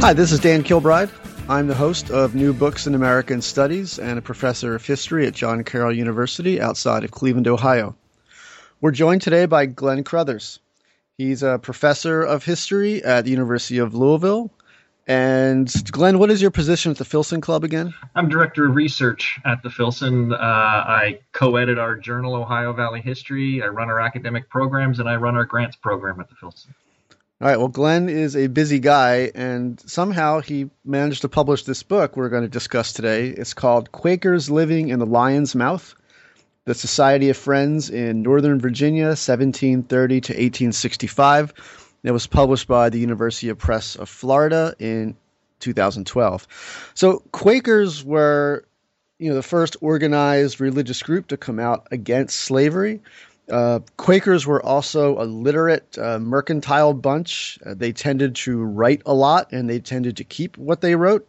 Hi, this is Dan Kilbride. I'm the host of New Books in American Studies and a professor of history at John Carroll University outside of Cleveland, Ohio. We're joined today by Glenn Crothers. He's a professor of history at the University of Louisville. And Glenn, what is your position at the Filson Club again? I'm director of research at the Filson. Uh, I co-edit our journal, Ohio Valley History. I run our academic programs, and I run our grants program at the Filson. All right. Well, Glenn is a busy guy, and somehow he managed to publish this book we're going to discuss today. It's called Quakers Living in the Lion's Mouth The Society of Friends in Northern Virginia, 1730 to 1865. It was published by the University of Press of Florida in 2012. So, Quakers were you know the first organized religious group to come out against slavery uh, Quakers were also a literate, uh, mercantile bunch. Uh, they tended to write a lot and they tended to keep what they wrote.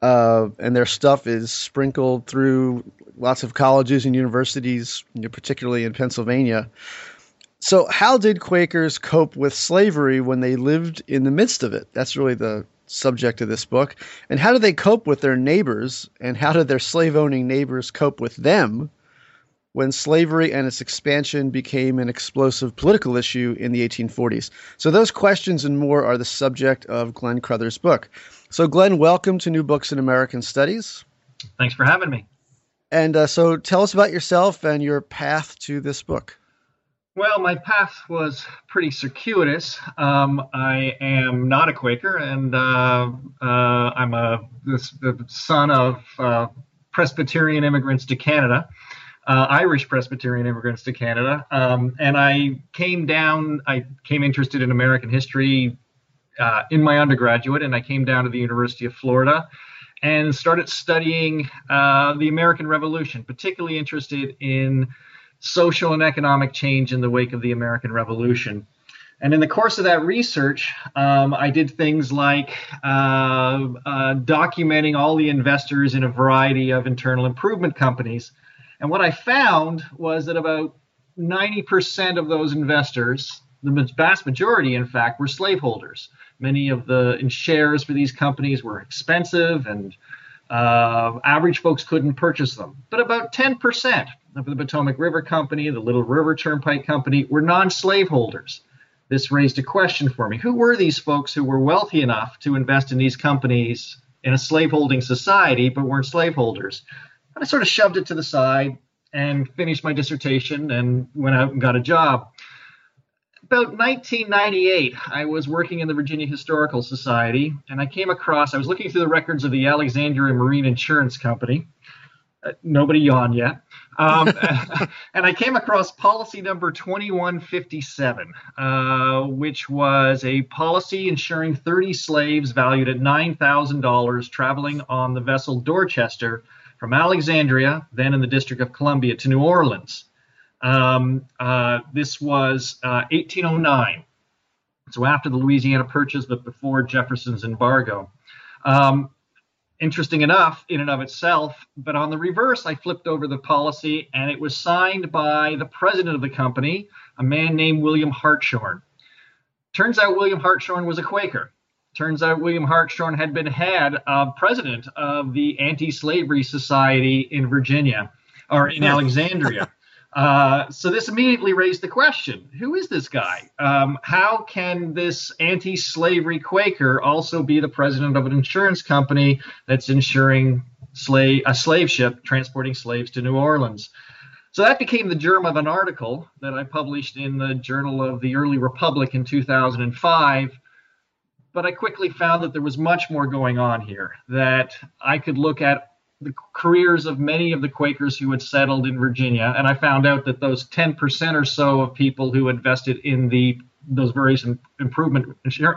Uh, and their stuff is sprinkled through lots of colleges and universities, you know, particularly in Pennsylvania. So, how did Quakers cope with slavery when they lived in the midst of it? That's really the subject of this book. And how did they cope with their neighbors? And how did their slave owning neighbors cope with them? When slavery and its expansion became an explosive political issue in the 1840s. So, those questions and more are the subject of Glenn Crothers' book. So, Glenn, welcome to New Books in American Studies. Thanks for having me. And uh, so, tell us about yourself and your path to this book. Well, my path was pretty circuitous. Um, I am not a Quaker, and uh, uh, I'm a this, the son of uh, Presbyterian immigrants to Canada uh, Irish Presbyterian immigrants to Canada. Um, and I came down, I came interested in American history uh, in my undergraduate, and I came down to the University of Florida and started studying uh, the American Revolution, particularly interested in social and economic change in the wake of the American Revolution. And in the course of that research, um, I did things like uh, uh, documenting all the investors in a variety of internal improvement companies and what I found was that about 90% of those investors, the vast majority, in fact, were slaveholders. Many of the shares for these companies were expensive and uh, average folks couldn't purchase them. But about 10% of the Potomac River Company, the Little River Turnpike Company, were non slaveholders. This raised a question for me. Who were these folks who were wealthy enough to invest in these companies in a slaveholding society but weren't slaveholders? I sort of shoved it to the side and finished my dissertation and went out and got a job. About 1998, I was working in the Virginia Historical Society, and I came across, I was looking through the records of the Alexandria Marine Insurance Company. Uh, nobody yawned yet. Um, and I came across policy number 2157, uh, which was a policy insuring 30 slaves valued at $9,000 traveling on the vessel Dorchester from Alexandria, then in the District of Columbia, to New Orleans. Um, uh, this was uh, 1809, so after the Louisiana Purchase, but before Jefferson's embargo. Um, interesting enough, in and of itself, but on the reverse, I flipped over the policy and it was signed by the president of the company, a man named William Hartshorne. Turns out William Hartshorne was a Quaker. Turns out William Hartshorne had been head uh, president of the Anti-Slavery Society in Virginia or in Alexandria. Uh, so this immediately raised the question: Who is this guy? Um, how can this anti-slavery Quaker also be the president of an insurance company that's insuring slave a slave ship transporting slaves to New Orleans? So that became the germ of an article that I published in the Journal of the Early Republic in 2005 but I quickly found that there was much more going on here, that I could look at the careers of many of the Quakers who had settled in Virginia, and I found out that those 10% or so of people who invested in the those various improvement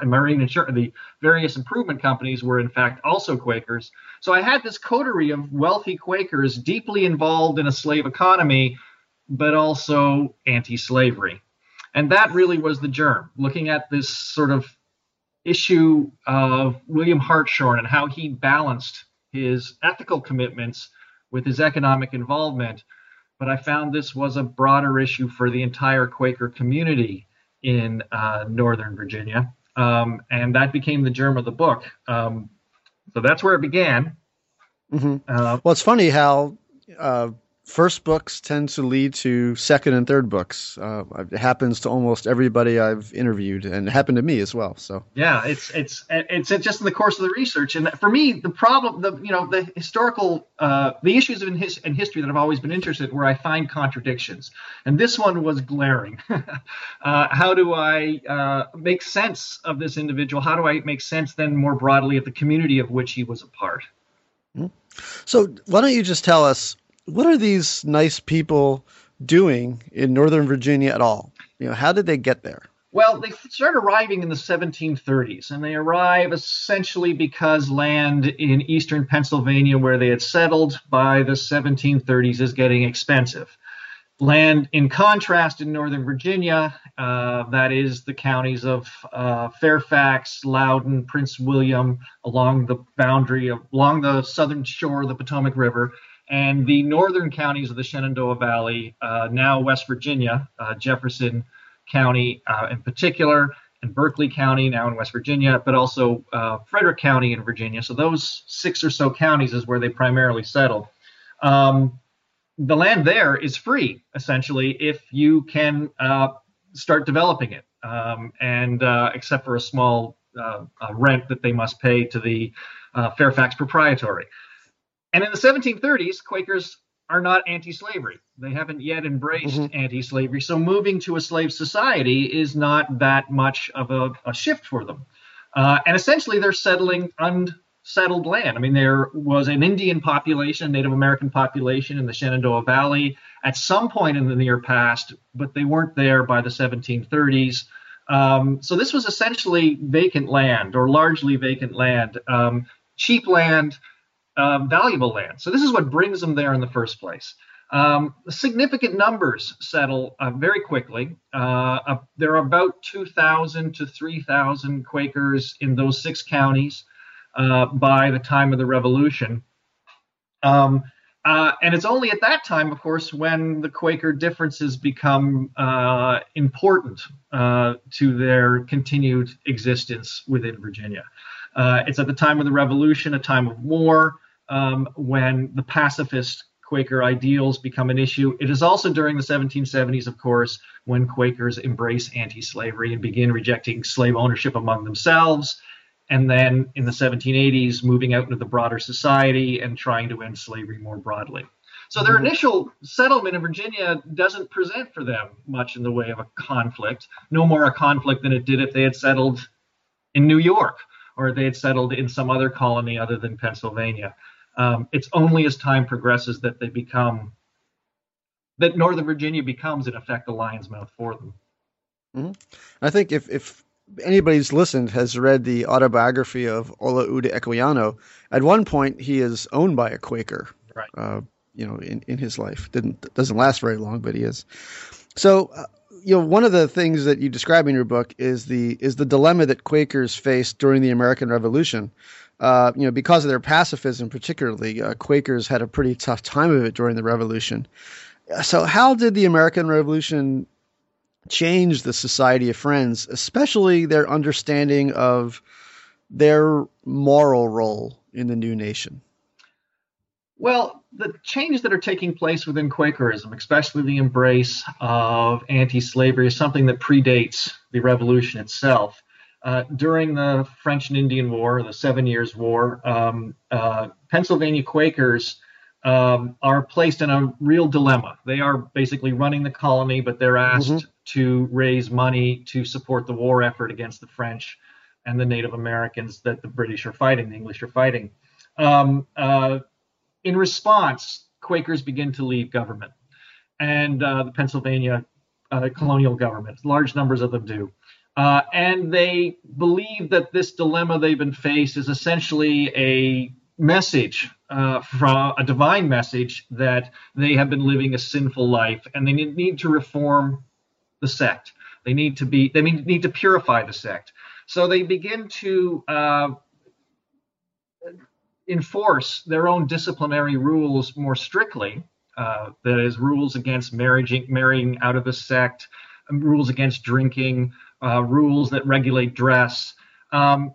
marine insurance, the various improvement companies were in fact also Quakers. So I had this coterie of wealthy Quakers deeply involved in a slave economy, but also anti-slavery, and that really was the germ. Looking at this sort of issue of William Hartshorne and how he balanced his ethical commitments with his economic involvement. But I found this was a broader issue for the entire Quaker community in uh, Northern Virginia. Um, and that became the germ of the book. Um, so that's where it began. Mm-hmm. Uh, well, it's funny how uh, first books tend to lead to second and third books. Uh, it happens to almost everybody I've interviewed, and it happened to me as well. So yeah, it's it's it's just in the course of the research, and for me, the problem, the you know, the historical, uh, the issues in his in history that I've always been interested, in, where I find contradictions, and this one was glaring. uh, how do I uh, make sense of this individual? How do I make sense then more broadly of the community of which he was a part? Hmm. So why don't you just tell us what are these nice people doing in Northern Virginia at all? You know, how did they get there? Well, they start arriving in the 1730s, and they arrive essentially because land in eastern Pennsylvania, where they had settled by the 1730s, is getting expensive. Land, in contrast, in Northern Virginia, uh, that is the counties of uh, Fairfax, Loudoun, Prince William, along the boundary, of, along the southern shore of the Potomac River, and the northern counties of the Shenandoah Valley, uh, now West Virginia, uh, Jefferson County uh, in particular, and Berkeley County now in West Virginia, but also uh, Frederick County in Virginia. So those six or so counties is where they primarily settled. Um, the land there is free essentially if you can uh, start developing it, um, and uh, except for a small rent that they must pay to the Fairfax Proprietary. And in the 1730s, Quakers are not anti slavery. They haven't yet embraced mm-hmm. anti slavery. So moving to a slave society is not that much of a, a shift for them. Uh, and essentially, they're settling unsettled land. I mean, there was an Indian population, Native American population in the Shenandoah Valley at some point in the near past, but they weren't there by the 1730s. Um, so this was essentially vacant land or largely vacant land, um, cheap land um, valuable land. So this is what brings them there in the first place. Um, significant numbers settle uh, very quickly. Uh, uh, there are about 2,000 to 3,000 Quakers in those six counties uh, by the time of the Revolution. Um, uh, and it's only at that time, of course, when the Quaker differences become uh, important to their continued existence within Virginia. it's at the time of the Revolution, a time of war um, when the pacifist Quaker ideals become an issue. It is also during the 1770s, of course, when Quakers embrace anti slavery and begin rejecting slave ownership among themselves. And then in the 1780s, moving out into the broader society and trying to end slavery more broadly. So their mm-hmm. initial settlement in Virginia doesn't present for them much in the way of a conflict, no more a conflict than it did if they had settled in New York or they had settled in some other colony other than Pennsylvania. Um, it's only as time progresses that they become that Northern Virginia becomes in effect a lion's mouth for them. Mm-hmm. I think if if anybody's listened has read the autobiography of Olaudah Equiano, at one point he is owned by a Quaker. Right. Uh, you know, in, in his life didn't doesn't last very long, but he is. So, uh, you know, one of the things that you describe in your book is the is the dilemma that Quakers faced during the American Revolution uh, you know, because of their pacifism, particularly, uh, Quakers had a pretty tough time of it during the Revolution. So, how did the American Revolution change the Society of Friends, especially their understanding of their moral role in the new nation? Well, the changes that are taking place within Quakerism, especially the embrace of anti slavery, is something that predates the revolution itself. Uh, during the French and Indian War, the Seven Years' War, um, uh, Pennsylvania Quakers um, are placed in a real dilemma. They are basically running the colony, but they're asked mm-hmm. to raise money to support the war effort against the French and the Native Americans that the British are fighting, the English are fighting. Um, uh, in response, Quakers begin to leave government, and uh, the Pennsylvania uh, colonial government, Large numbers of them do. Uh, and they believe that this dilemma they've been faced is essentially a message uh, from a divine message that they have been living a sinful life and they need to reform the sect. They need to be they need to purify the sect. So they begin to uh, enforce their own disciplinary rules more strictly. Uh, that is, rules against marrying, marrying out of the sect, um, rules against drinking, uh, rules that regulate dress. Um,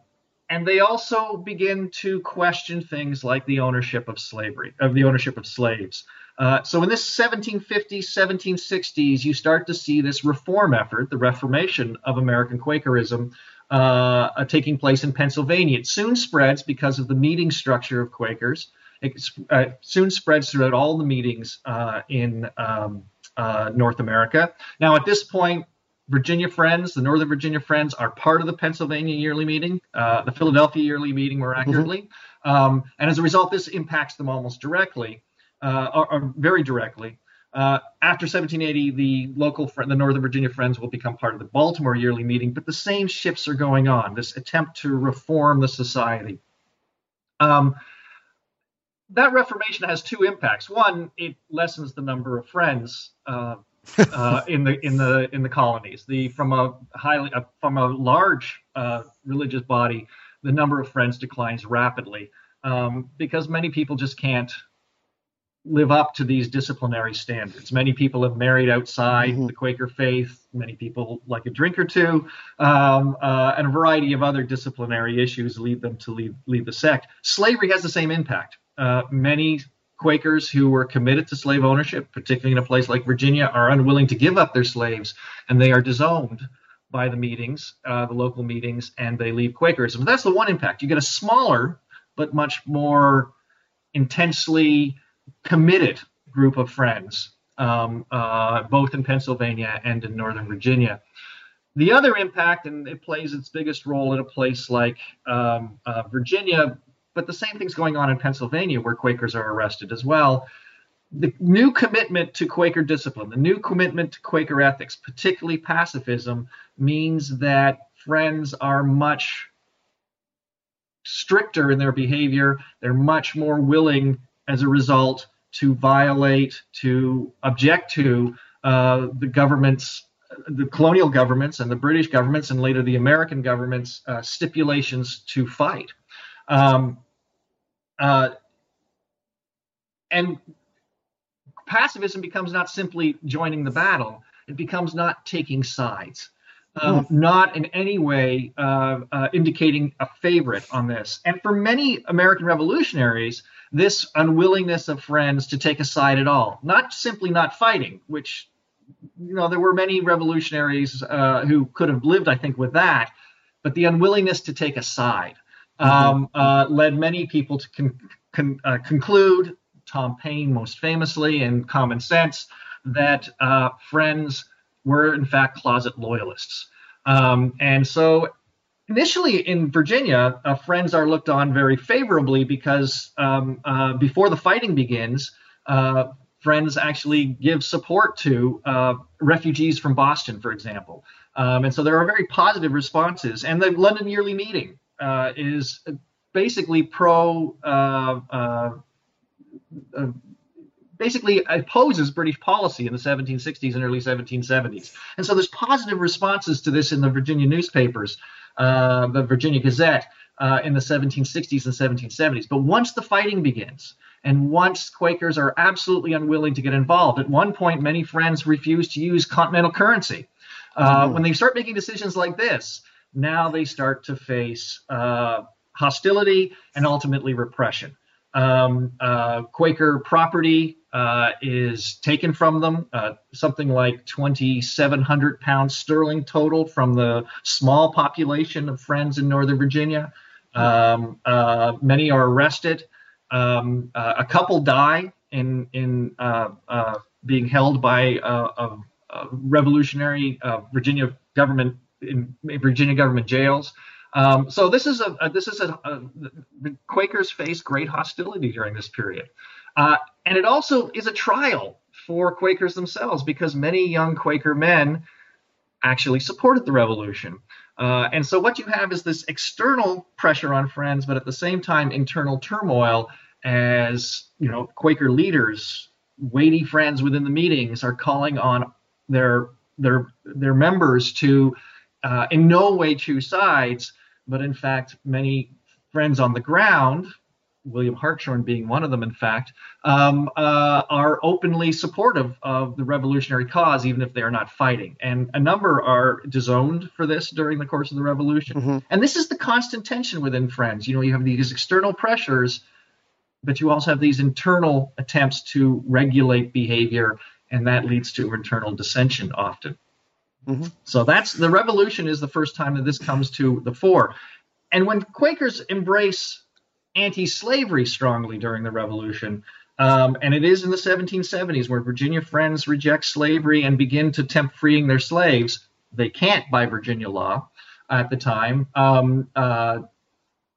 and they also begin to question things like the ownership of slavery, of the ownership of slaves. Uh, so in this 1750s, 1760s, you start to see this reform effort, the reformation of American Quakerism, uh, uh, taking place in Pennsylvania. It soon spreads because of the meeting structure of Quakers. It uh, soon spreads throughout all the meetings uh, in um, uh, North America. Now, at this point, Virginia Friends, the Northern Virginia Friends, are part of the Pennsylvania yearly meeting, uh, the Philadelphia yearly meeting more mm-hmm. accurately. Mm-hmm. Um, and as a result, this impacts them almost directly, or, or very directly. Uh, after 1780, the local, the Northern Virginia Friends will become part of the Baltimore yearly meeting, but the same shifts are going on. This attempt to reform the society. Um, that reformation has two impacts. One, it lessens the number of friends uh, uh, in the in the in the colonies. The from a highly uh, from a large uh, religious body, the number of friends declines rapidly um, because many people just can't live up to these disciplinary standards. Many people have married outside mm-hmm. the Quaker faith. Many people like a drink or two, um, uh, and a variety of other disciplinary issues lead them to leave, leave the sect. Slavery has the same impact. Uh, many Quakers who were committed to slave ownership, particularly in a place like Virginia, are unwilling to give up their slaves, and they are disowned by the meetings, uh, the local meetings, and they leave Quakerism. That's the one impact. You get a smaller but much more intensely committed group of friends, um, uh, both in Pennsylvania and in Northern Virginia. The other impact, and it plays its biggest role in a place like um, uh, Virginia, but the same thing's going on in Pennsylvania where Quakers are arrested as well. The new commitment to Quaker discipline, the new commitment to Quaker ethics, particularly pacifism, means that friends are much stricter in their behavior. They're much more willing as a result to violate, to object to uh, the government's, the colonial governments and the British governments and later the American government's uh, stipulations to fight. Um, uh, and pacifism becomes not simply joining the battle, it becomes not taking sides um, hmm. not in any way uh, uh, indicating a favorite on this. And for many American revolutionaries, this unwillingness of friends to take a side at all, not simply not fighting, which you know there were many revolutionaries uh, who could have lived, I think, with that, but the unwillingness to take a side um, mm-hmm. led many people to con- con- uh, conclude, Tom Paine most famously, in Common Sense, that uh, friends were in fact closet loyalists. Um, and so initially in Virginia, uh, Friends are looked on very favorably because um, uh, before the fighting begins, uh, Friends actually give support to uh, refugees from Boston, for example. Um, and so there are very positive responses. And the London Yearly Meeting uh, is basically pro uh, basically opposes British policy in the 1760s and early 1770s. And so there's positive responses to this in the Virginia newspapers, uh, the Virginia Gazette uh, in the 1760s and 1770s. But once the fighting begins, and once Quakers are absolutely unwilling to get involved, at one point many friends refuse to use continental currency. Uh, mm-hmm. When they start making decisions like this, now they start to face uh, hostility and ultimately repression. Um, uh, Quaker property uh, is taken from them, uh, something like 2,700 pounds sterling total from the small population of Friends in Northern Virginia. Um, uh, many are arrested. Um, uh, a couple die in in being held by a, a revolutionary Virginia government in Virginia government jails. Um, so this is a, a this is a, a, Quakers face great hostility during this period. Uh, and it also is a trial for Quakers themselves because many young Quaker men actually supported the revolution. Uh, and so what you have is this external pressure on friends, but at the same time internal turmoil as you know Quaker leaders, weighty friends within the meetings are calling on their their their members to uh, in no way choose sides, but in fact many friends on the ground William Hartshorne being one of them, in fact, um, uh, are openly supportive of the revolutionary cause, even if they are not fighting. And a number are disowned for this during the course of the revolution. Mm-hmm. And this is the constant tension within Friends. You know, you have these external pressures, but you also have these internal attempts to regulate behavior, and that leads to internal dissension often. Mm-hmm. So that's the revolution is the first time that this comes to the fore. And when Quakers embrace anti-slavery strongly during the Revolution. Um, and it is in the 1770s where Virginia Friends reject slavery and begin to attempt freeing their slaves. They can't by Virginia law at the time. Um, uh,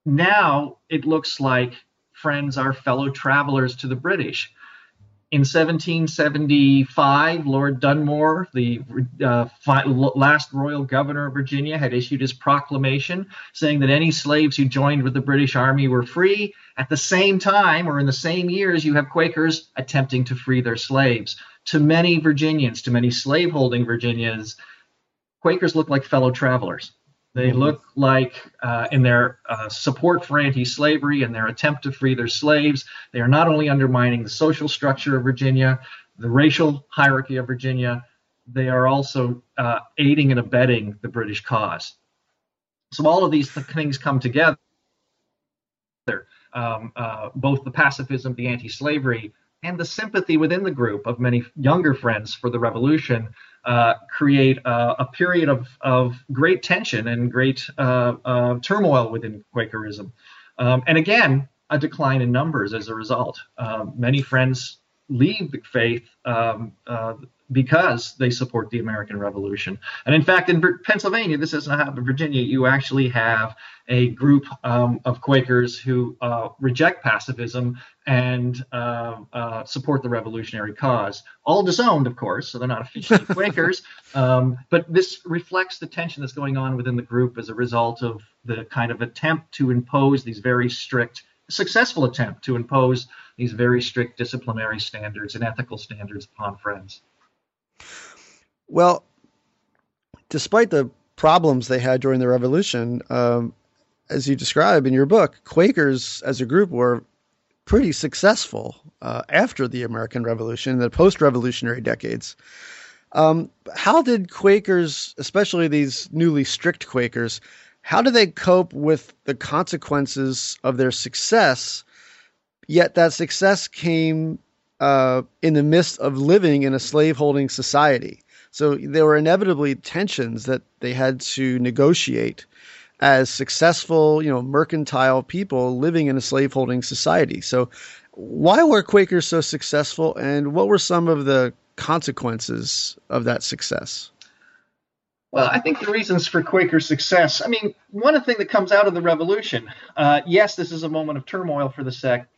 now it looks like Friends are fellow travelers to the British. In 1775, Lord Dunmore, the uh, last royal governor of Virginia, had issued his proclamation saying that any slaves who joined with the British Army were free. At the same time, or in the same years, you have Quakers attempting to free their slaves. To many Virginians, to many slaveholding Virginians, Quakers look like fellow travelers. They mm-hmm. look like, uh, in their uh, support for anti slavery and their attempt to free their slaves, they are not only undermining the social structure of Virginia, the racial hierarchy of Virginia, they are also uh, aiding and abetting the British cause. So all of these things come together. Um, uh, both the pacifism, the anti slavery, and the sympathy within the group of many younger friends for the revolution uh, create uh, a period of, of great tension and great uh, uh, turmoil within Quakerism. Um, and again, a decline in numbers as a result. Um, many friends leave the faith um, uh, because they support the American Revolution. And in fact, in Pennsylvania, this doesn't happen in Virginia, you actually have a group um, of Quakers who uh, reject pacifism and uh, uh, support the revolutionary cause. All disowned, of course, so they're not officially Quakers. Um, but this reflects the tension that's going on within the group as a result of the kind of attempt to impose these very strict, successful attempt to impose these very strict disciplinary standards and ethical standards upon friends. Well, despite the problems they had during the revolution, um, as you describe in your book, Quakers as a group were pretty successful uh, after the American Revolution, the post revolutionary decades. Um, how did Quakers, especially these newly strict Quakers, how do they cope with the consequences of their success? Yet that success came uh, in the midst of living in a slaveholding society. So there were inevitably tensions that they had to negotiate as successful, you know, mercantile people living in a slaveholding society. So why were Quakers so successful and what were some of the consequences of that success? Well, I think the reasons for Quaker success. I mean, one thing that comes out of the revolution. Uh, yes, this is a moment of turmoil for the sect,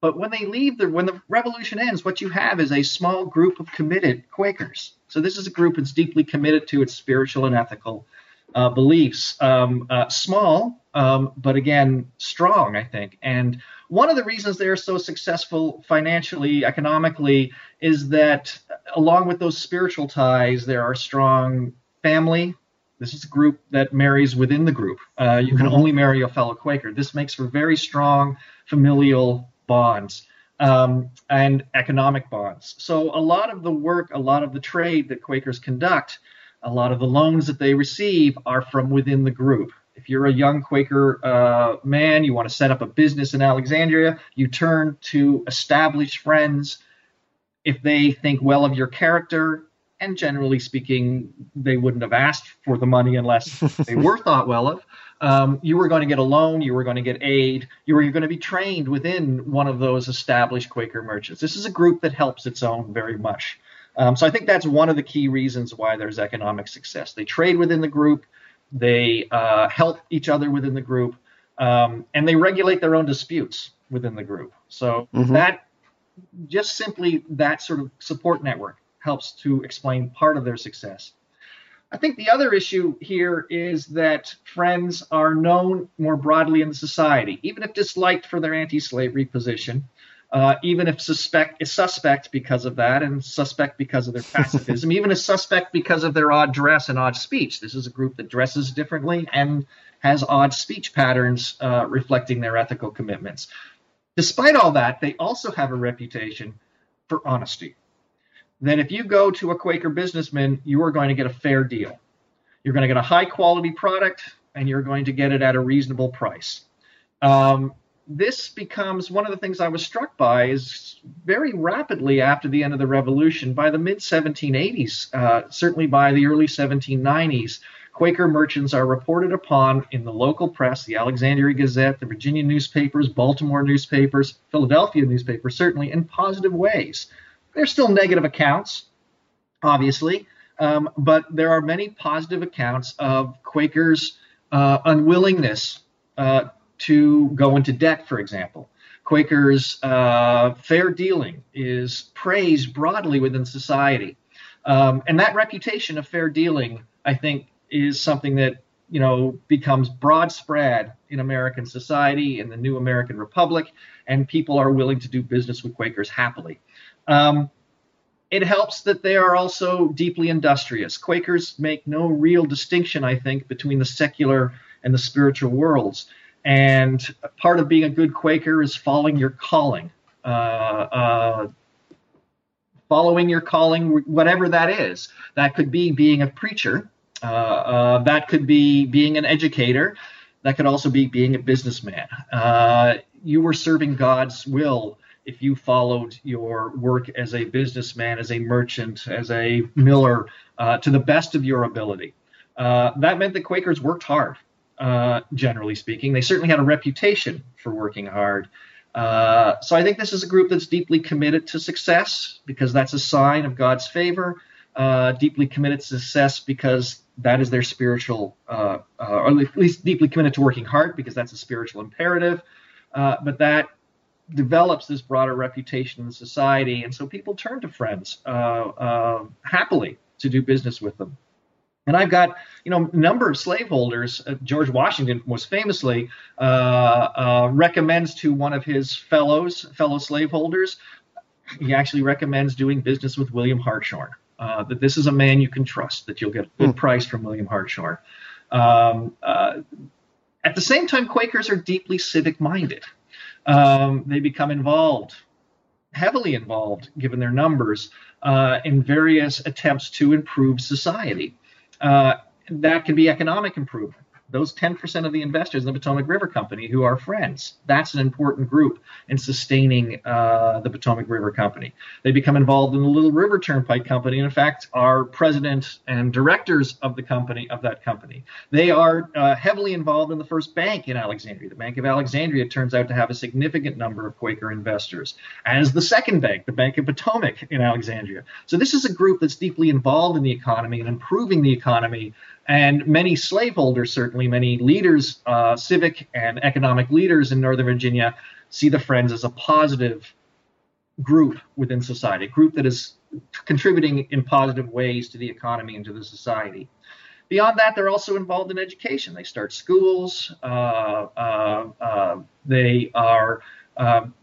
but when they leave, the when the revolution ends, what you have is a small group of committed Quakers. So this is a group that's deeply committed to its spiritual and ethical uh, beliefs. Um, uh, small, um, but again strong, I think. And one of the reasons they are so successful financially, economically, is that along with those spiritual ties, there are strong family. This is a group that marries within the group. Uh, you can mm-hmm. only marry a fellow Quaker. This makes for very strong familial bonds um, and economic bonds. So a lot of the work, a lot of the trade that Quakers conduct, a lot of the loans that they receive are from within the group. If you're a young Quaker uh, man, you want to set up a business in Alexandria, you turn to established friends. If they think well of your character, and generally speaking, they wouldn't have asked for the money unless they were thought well of um, you were going to get a loan, you were going to get aid, you were going to be trained within one of those established Quaker merchants. This is a group that helps its own very much. Um, so I think that's one of the key reasons why there's economic success. They trade within the group, they uh, help each other within the group, um, and they regulate their own disputes within the group. So mm-hmm. that just simply that sort of support network helps to explain part of their success. I think the other issue here is that Friends are known more broadly in society, even if disliked for their anti-slavery position, uh, even if suspect is suspect because of that, and suspect because of their pacifism, even a suspect because of their odd dress and odd speech. This is a group that dresses differently and has odd speech patterns uh, reflecting their ethical commitments. Despite all that, they also have a reputation for honesty that if you go to a Quaker businessman, you are going to get a fair deal. You're going to get a high quality product and you're going to get it at a reasonable price. Um, this becomes one of the things I was struck by is very rapidly after the end of the revolution, by the mid 1780s, uh, certainly by the early 1790s, Quaker merchants are reported upon in the local press, the Alexandria Gazette, the Virginia newspapers, Baltimore newspapers, Philadelphia newspapers, certainly in positive ways. There's still negative accounts, obviously, um, but there are many positive accounts of Quakers' uh, unwillingness uh, to go into debt, for example. Quakers' uh, fair dealing is praised broadly within society. Um, and that reputation of fair dealing, I think, is something that you know becomes broad spread in American society in the new American Republic, and people are willing to do business with Quakers happily. Um, it helps that they are also deeply industrious. Quakers make no real distinction, I think, between the secular and the spiritual worlds. And part of being a good Quaker is following your calling. Uh, uh, following your calling, whatever that is. That could be being a preacher. Uh, uh that could be being an educator. That could also be being a businessman. Uh, you were serving God's will if you followed your work as a businessman, as a merchant, as a miller uh, to the best of your ability. Uh, that meant that Quakers worked hard, uh, generally speaking. They certainly had a reputation for working hard. So I think this is a group that's deeply committed to success because that's a sign of God's favor. Uh, deeply committed to success because that is their spiritual, uh, or at least deeply committed to working hard because that's a spiritual imperative. but that develops this broader reputation in society, and so people turn to friends uh, uh, happily to do business with them. And I've got, you know, a number of slaveholders. Uh, George Washington most famously uh, uh, recommends to one of his fellows, fellow slaveholders, he actually recommends doing business with William Hartshorne. Uh, that this is a man you can trust. That you'll get a good mm. price from William Hartshorne. Um, at the same time, Quakers are deeply civic minded um, they become involved, heavily involved, given their numbers, uh, in various attempts to improve society. Uh, that can be economic improvement those 10% of the investors in the Potomac River Company who are friends. That's an important group in sustaining uh, the Potomac River Company. They become involved in the Little River Turnpike Company, and in fact, are president and directors of the company of that company. They are uh, heavily involved in the first bank in Alexandria. The Bank of Alexandria turns out to have a significant number of Quaker investors, as the second bank, the Bank of Potomac in Alexandria. So this is a group that's deeply involved in the economy and improving the economy and many slaveholders, certainly many leaders, uh, civic and economic leaders in Northern Virginia, see the Friends as a positive group within society, a group that is contributing in positive ways to the economy and to the society. Beyond that, they're also involved in education. They start schools. Uh, uh, uh they are um,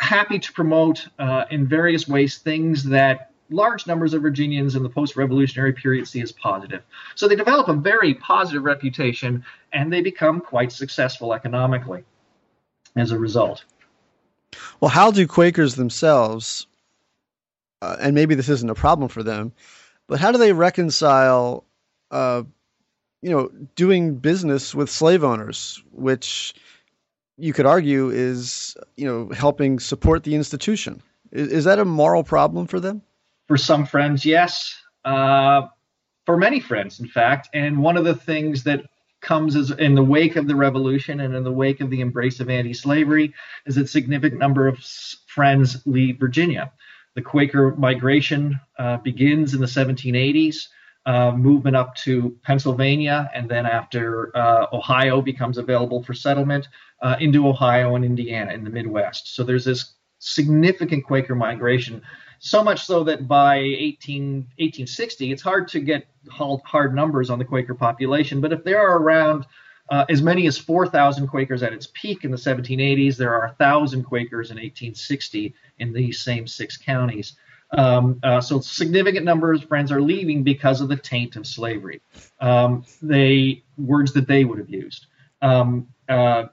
happy to promote uh, in various ways things that large numbers of Virginians in the post revolutionary period see as positive. So they develop a very positive reputation and they become quite successful economically as a result. Well, how do Quakers themselves, uh, and maybe this isn't a problem for them, but how do they reconcile, uh, you know, doing business with slave owners, which you could argue is, you know, helping support the institution? Is, is that a moral problem for them? For some friends, yes. Uh, for many friends, in fact. And one of the things that comes as in the wake of the revolution and in the wake of the embrace of anti-slavery is that significant number of friends leave Virginia. The Quaker migration uh, begins in the 1780s. Uh, movement up to Pennsylvania, and then after uh, Ohio becomes available for settlement, uh, into Ohio and Indiana in the Midwest. So there's this significant Quaker migration. So much so that by 18, 1860, it's hard to get hard numbers on the Quaker population. But if there are around uh, as many as 4,000 Quakers at its peak in the 1780s, there are 1,000 Quakers in 1860 in these same six counties. Um, uh, so significant numbers of friends are leaving because of the taint of slavery. Um, they words that they would have used. Um, uh,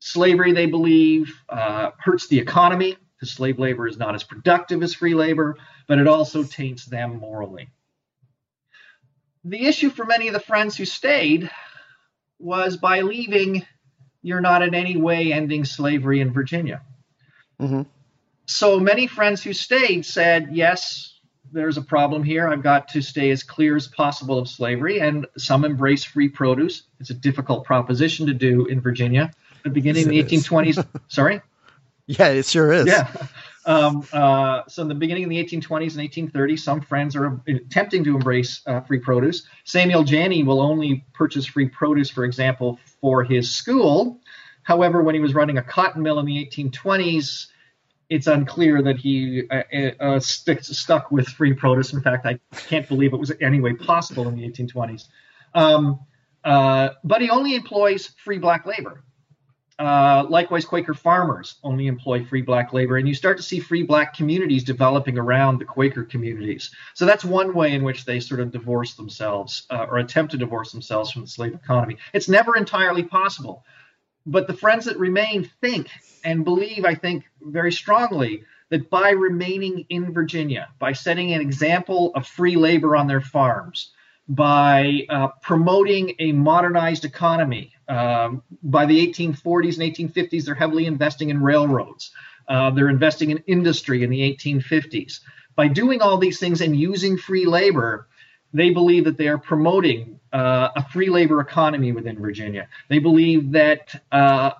slavery, they believe, uh, hurts the economy because slave labor is not as productive as free labor, but it also taints them morally. The issue for many of the friends who stayed was by leaving, you're not in any way ending slavery in Virginia. Mm-hmm so many friends who stayed said, yes, there's a problem here. I've got to stay as clear as possible of slavery. And some embrace free produce. It's a difficult proposition to do in Virginia. The beginning yes, of the 1820s, sorry? Yeah, it sure is. Yeah. Um, uh, so in the beginning of the 1820s and 1830s, some friends are attempting to embrace uh, free produce. Samuel Janney will only purchase free produce, for example, for his school. However, when he was running a cotton mill in the 1820s, it's unclear that he uh, uh, uh stuck with free produce. In fact, I can't believe it was anyway possible in the 1820s. Um, uh, but he only employs free black labor. Uh, likewise, Quaker farmers only employ free black labor, and you start to see free black communities developing around the Quaker communities. So that's one way in which they sort of divorce themselves uh, or attempt to divorce themselves from the slave economy. It's never entirely possible but the friends that remain think and believe, I think, very strongly that by remaining in Virginia, by setting an example of free labor on their farms, by uh, promoting a modernized economy, um, by the 1840s and 1850s, they're heavily investing in railroads. Uh, they're investing in industry in the 1850s. By doing all these things and using free labor, they believe that they are promoting uh, a free labor economy within Virginia. They believe that uh,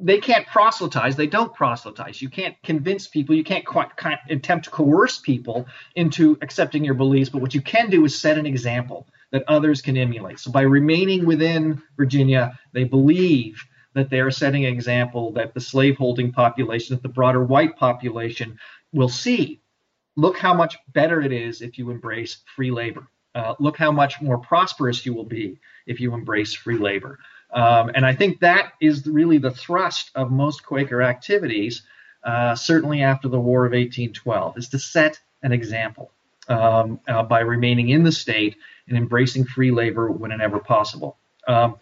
they can't proselytize. They don't proselytize. You can't convince people. You can't quite, quite attempt to coerce people into accepting your beliefs. But what you can do is set an example that others can emulate. So by remaining within Virginia, they believe that they are setting an example that the slaveholding population, that the broader white population will see look how much better it is if you embrace free labor. Uh, look how much more prosperous you will be if you embrace free labor. Um, and I think that is really the thrust of most Quaker activities, uh, certainly after the War of 1812, is to set an example um, uh, by remaining in the state and embracing free labor whenever possible. Um,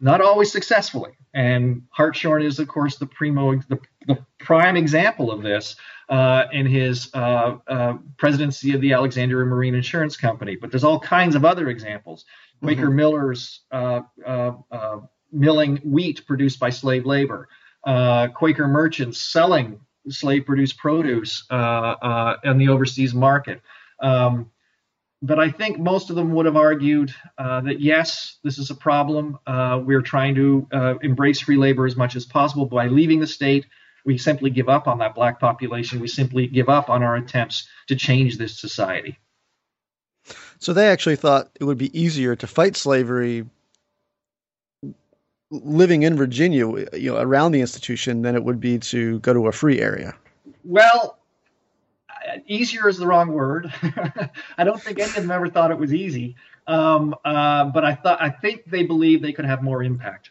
not always successfully. And Hartshorne is, of course, the primo, the, the prime example of this uh, in his uh, uh, presidency of the Alexandria Marine Insurance Company. But there's all kinds of other examples. Quaker mm-hmm. Miller's uh, uh, uh, milling wheat produced by slave labor. Quaker merchants selling slave-produced produce in the overseas market. Um, but I think most of them would have argued uh, that yes, this is a problem. Uh, we're trying to uh, embrace free labor as much as possible by leaving the state we simply give up on that black population. We simply give up on our attempts to change this society. So they actually thought it would be easier to fight slavery living in Virginia, you know, around the institution than it would be to go to a free area. Well, easier is the wrong word. I don't think any of them ever thought it was easy. Um, uh, but I thought I think they believed they could have more impact.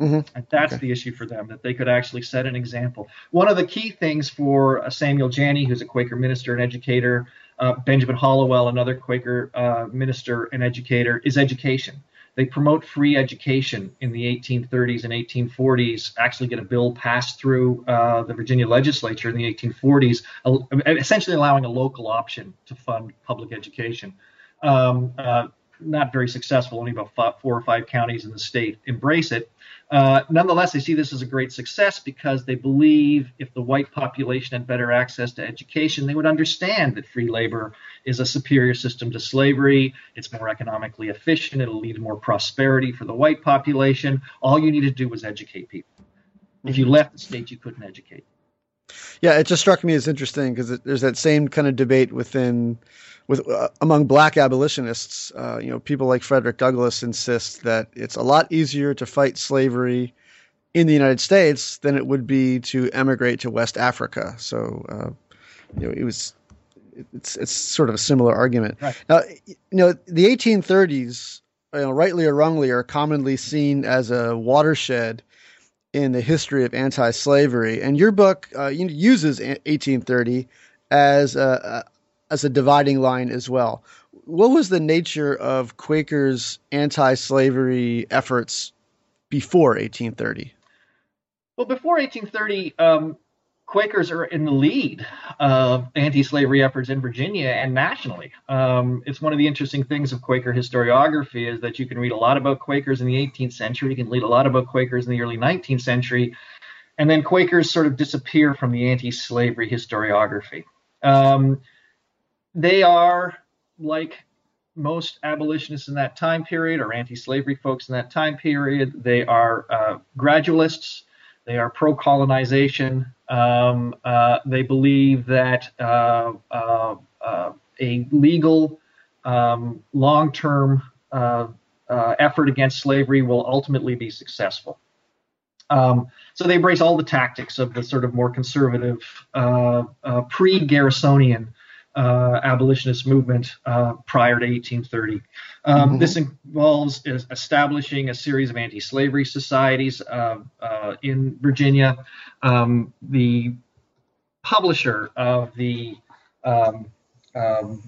Mm-hmm. And that's okay. the issue for them, that they could actually set an example. One of the key things for uh, Samuel Janney, who's a Quaker minister and educator, uh, Benjamin Hallowell, another Quaker uh, minister and educator, is education. They promote free education in the 1830s and 1840s, actually get a bill passed through uh, the Virginia legislature in the 1840s, essentially allowing a local option to fund public education. Um, uh, not very successful. Only about five, four or five counties in the state embrace it. Uh, nonetheless, they see this as a great success because they believe if the white population had better access to education, they would understand that free labor is a superior system to slavery. It's more economically efficient. It'll lead to more prosperity for the white population. All you need to do was educate people. If you left the state, you couldn't educate. Yeah, it just struck me as interesting because there's that same kind of debate within with uh, among black abolitionists, uh, you know, people like Frederick Douglass insist that it's a lot easier to fight slavery in the United States than it would be to emigrate to West Africa. So, uh, you know, it was it's it's sort of a similar argument. Right. Now, you know, the 1830s, you know, rightly or wrongly, are commonly seen as a watershed in the history of anti-slavery, and your book uh, uses 1830 as a, a as a dividing line as well. What was the nature of Quakers' anti-slavery efforts before 1830? Well, before 1830, um, Quakers are in the lead of anti-slavery efforts in Virginia and nationally. Um, it's one of the interesting things of Quaker historiography is that you can read a lot about Quakers in the 18th century, you can read a lot about Quakers in the early 19th century, and then Quakers sort of disappear from the anti-slavery historiography. Um, they are like most abolitionists in that time period or anti-slavery folks in that time period. They are uh, gradualists. They are pro-colonization. Um, uh, they believe that uh, uh, uh a legal, um, long-term uh, effort against slavery will ultimately be successful. Um, so they embrace all the tactics of the sort of more conservative, pre-Garrisonian uh, abolitionist movement uh, prior to 1830. Um, mm-hmm. This involves establishing a series of anti-slavery societies uh, uh, in Virginia. Um, the publisher of the um, um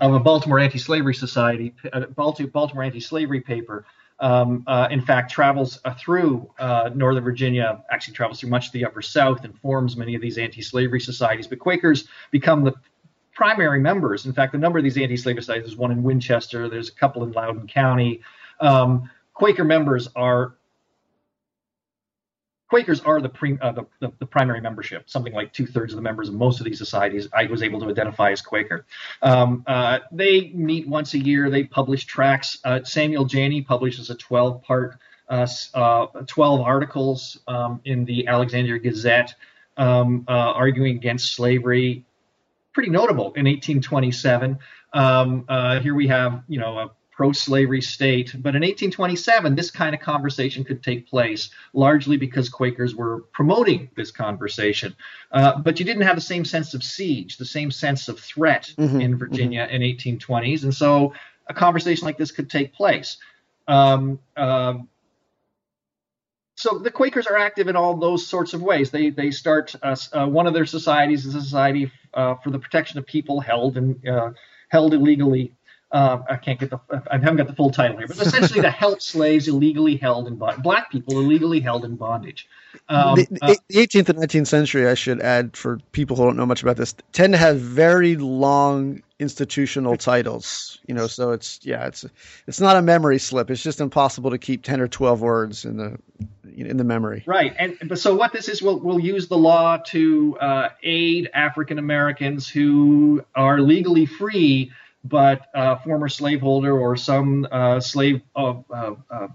of a Baltimore Anti-Slavery Society, uh, Baltimore Anti-Slavery paper, um, uh, in fact, travels uh, through uh, Northern Virginia, actually travels through much of the Upper South and forms many of these anti-slavery societies. But Quakers become the primary members. In fact, a number of these anti-slavery societies, there's one in Winchester, there's a couple in Loudoun County. Um, Quaker members are Quakers are the, pre, uh, the, the, the, primary membership. Something like two thirds of the members of most of these societies I was able to identify as Quaker. Um, uh, they meet once a year. They publish tracts. Uh, Samuel Janney publishes a 12 part, uh, uh, 12 articles um, in the Alexandria Gazette um, uh, arguing against slavery pretty notable in 1827. Um, uh, here we have, you know, a pro-slavery state, but in 1827, this kind of conversation could take place, largely because Quakers were promoting this conversation. Uh, but you didn't have the same sense of siege, the same sense of threat mm-hmm, in Virginia mm-hmm. in 1820s, and so a conversation like this could take place. Um, uh, so the Quakers are active in all those sorts of ways. They they start uh, uh, one of their societies is a society uh, for the protection of people held and uh, held illegally. Uh, I can't get the I haven't got the full title here, but essentially to help slaves illegally held in bondage, black people illegally held in bondage. Um, the, uh, the 18th and 19th century, I should add for people who don't know much about this, tend to have very long institutional titles. You know, so it's yeah, it's it's not a memory slip. It's just impossible to keep 10 or 12 words in the in the memory. Right, and but so what this is, we'll we'll use the law to uh, aid African Americans who are legally free but a former slaveholder or some uh, slave uh, uh,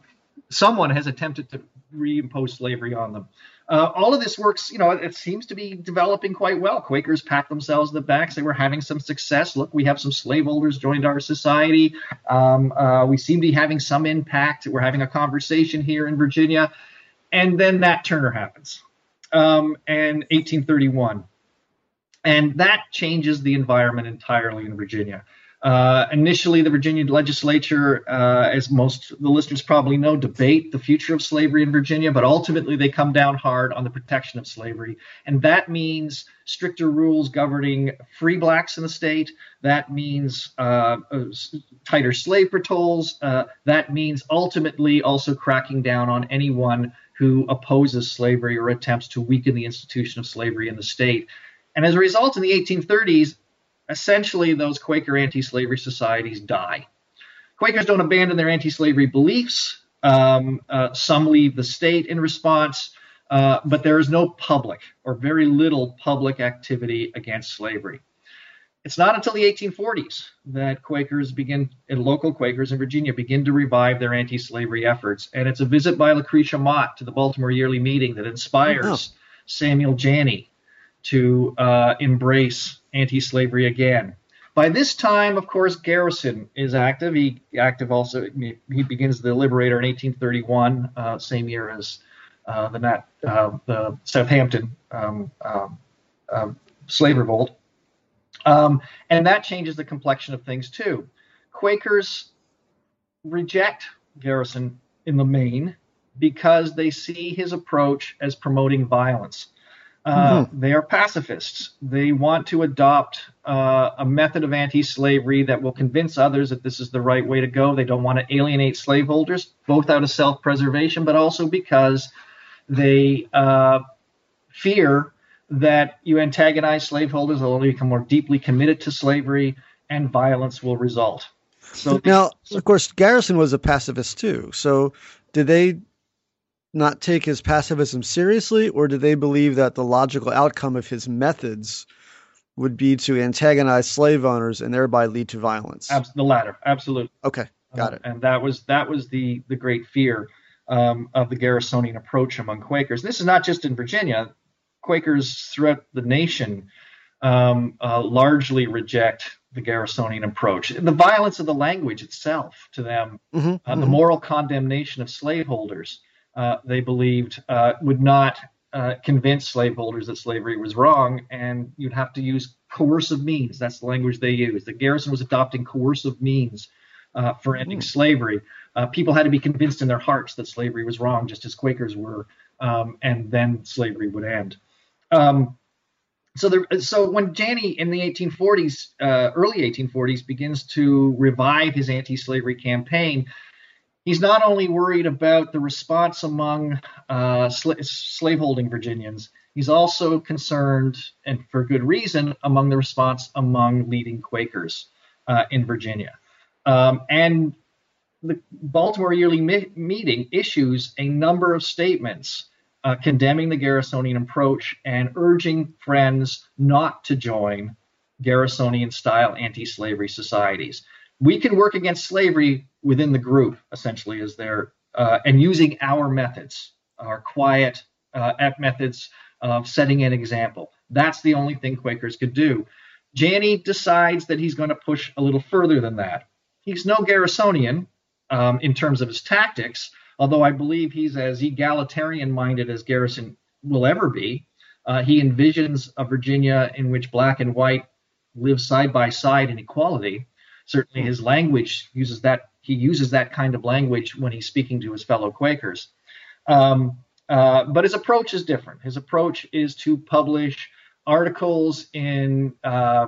someone has attempted to reimpose slavery on them. Uh, all of this works, you know, it seems to be developing quite well. Quakers pat themselves in the back, say we're having some success. Look, we have some slaveholders joined our society. Um, uh, we seem to be having some impact. We're having a conversation here in Virginia. And then Nat Turner happens, um, and 1831. And that changes the environment entirely in Virginia. Uh, initially, the Virginia legislature, uh, as most the listeners probably know, debate the future of slavery in Virginia, but ultimately they come down hard on the protection of slavery. And that means stricter rules governing free blacks in the state. That means uh, uh tighter slave patrols. Uh, that means ultimately also cracking down on anyone who opposes slavery or attempts to weaken the institution of slavery in the state. And as a result, in the 1830s, essentially those Quaker anti slavery societies die. Quakers don't abandon their anti slavery beliefs. Um, uh, some leave the state in response, uh, but there is no public or very little public activity against slavery. It's not until the 1840s that Quakers begin, and local Quakers in Virginia begin to revive their anti slavery efforts. And it's a visit by Lucretia Mott to the Baltimore Yearly Meeting that inspires oh. Samuel Janney to uh, embrace anti-slavery again. By this time, of course, Garrison is active. He active also. He begins the Liberator in 1831, uh, same year as uh, the Nat, uh, the Southampton um, um, uh, slave revolt, um, and that changes the complexion of things too. Quakers reject Garrison in the main because they see his approach as promoting violence. Uh, mm-hmm. They are pacifists. They want to adopt uh, a method of anti slavery that will convince others that this is the right way to go. They don't want to alienate slaveholders, both out of self preservation, but also because they uh, fear that you antagonize slaveholders, they'll only become more deeply committed to slavery, and violence will result. So now, of course, Garrison was a pacifist too. So did they not take his pacifism seriously, or do they believe that the logical outcome of his methods would be to antagonize slave owners and thereby lead to violence? the latter, absolutely. Okay, got it. Uh, and that was that was the the great fear um, of the Garrisonian approach among Quakers. This is not just in Virginia. Quakers throughout the nation um, uh, largely reject the Garrisonian approach. The violence of the language itself to them, mm-hmm, uh, mm-hmm. the moral condemnation of slaveholders, they believed uh, would not uh, convince slaveholders that slavery was wrong, and you'd have to use coercive means. That's the language they used. The Garrison was adopting coercive means uh, for ending mm. slavery. Uh, people had to be convinced in their hearts that slavery was wrong, just as Quakers were, um, and then slavery would end. Um, so, there, so when Janney in the 1840s, uh, early 1840s, begins to revive his anti-slavery campaign, he's not only worried about the response among uh, sl- slaveholding Virginians, he's also concerned, and for good reason, among the response among leading Quakers uh, in Virginia. Um, and the Baltimore Yearly Meeting issues a number of statements uh, condemning the Garrisonian approach and urging friends not to join Garrisonian style anti slavery societies. We can work against slavery within the group, essentially, as their uh, and using our methods, our quiet uh, methods of setting an example. That's the only thing Quakers could do. Janney decides that he's going to push a little further than that. He's no Garrisonian um, in terms of his tactics, although I believe he's as egalitarian minded as Garrison will ever be. Uh, he envisions a Virginia in which black and white live side by side in equality. Certainly, his language uses that. He uses that kind of language when he's speaking to his fellow Quakers. Um, uh, but his approach is different. His approach is to publish articles in uh,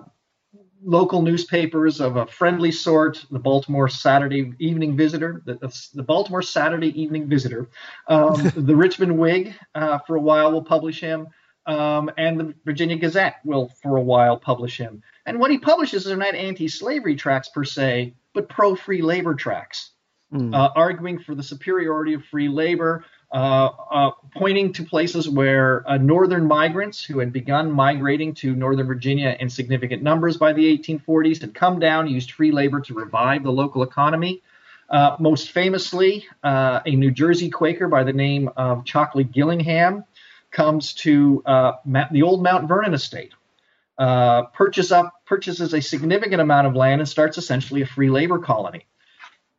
local newspapers of a friendly sort, the Baltimore Saturday Evening Visitor, the, the Baltimore Saturday Evening Visitor, um, the Richmond Whig uh, for a while will publish him, um, and the Virginia Gazette will for a while publish him. And what he publishes are not anti-slavery tracts per se, but pro-free labor tracts, mm. uh, arguing for the superiority of free labor, uh, uh, pointing to places where uh, northern migrants who had begun migrating to northern Virginia in significant numbers by the 1840s had come down, used free labor to revive the local economy. Uh, most famously, uh, a New Jersey Quaker by the name of Chalkley Gillingham comes to uh, the old Mount Vernon estate, purchase up, purchases a significant amount of land, and starts essentially a free labor colony.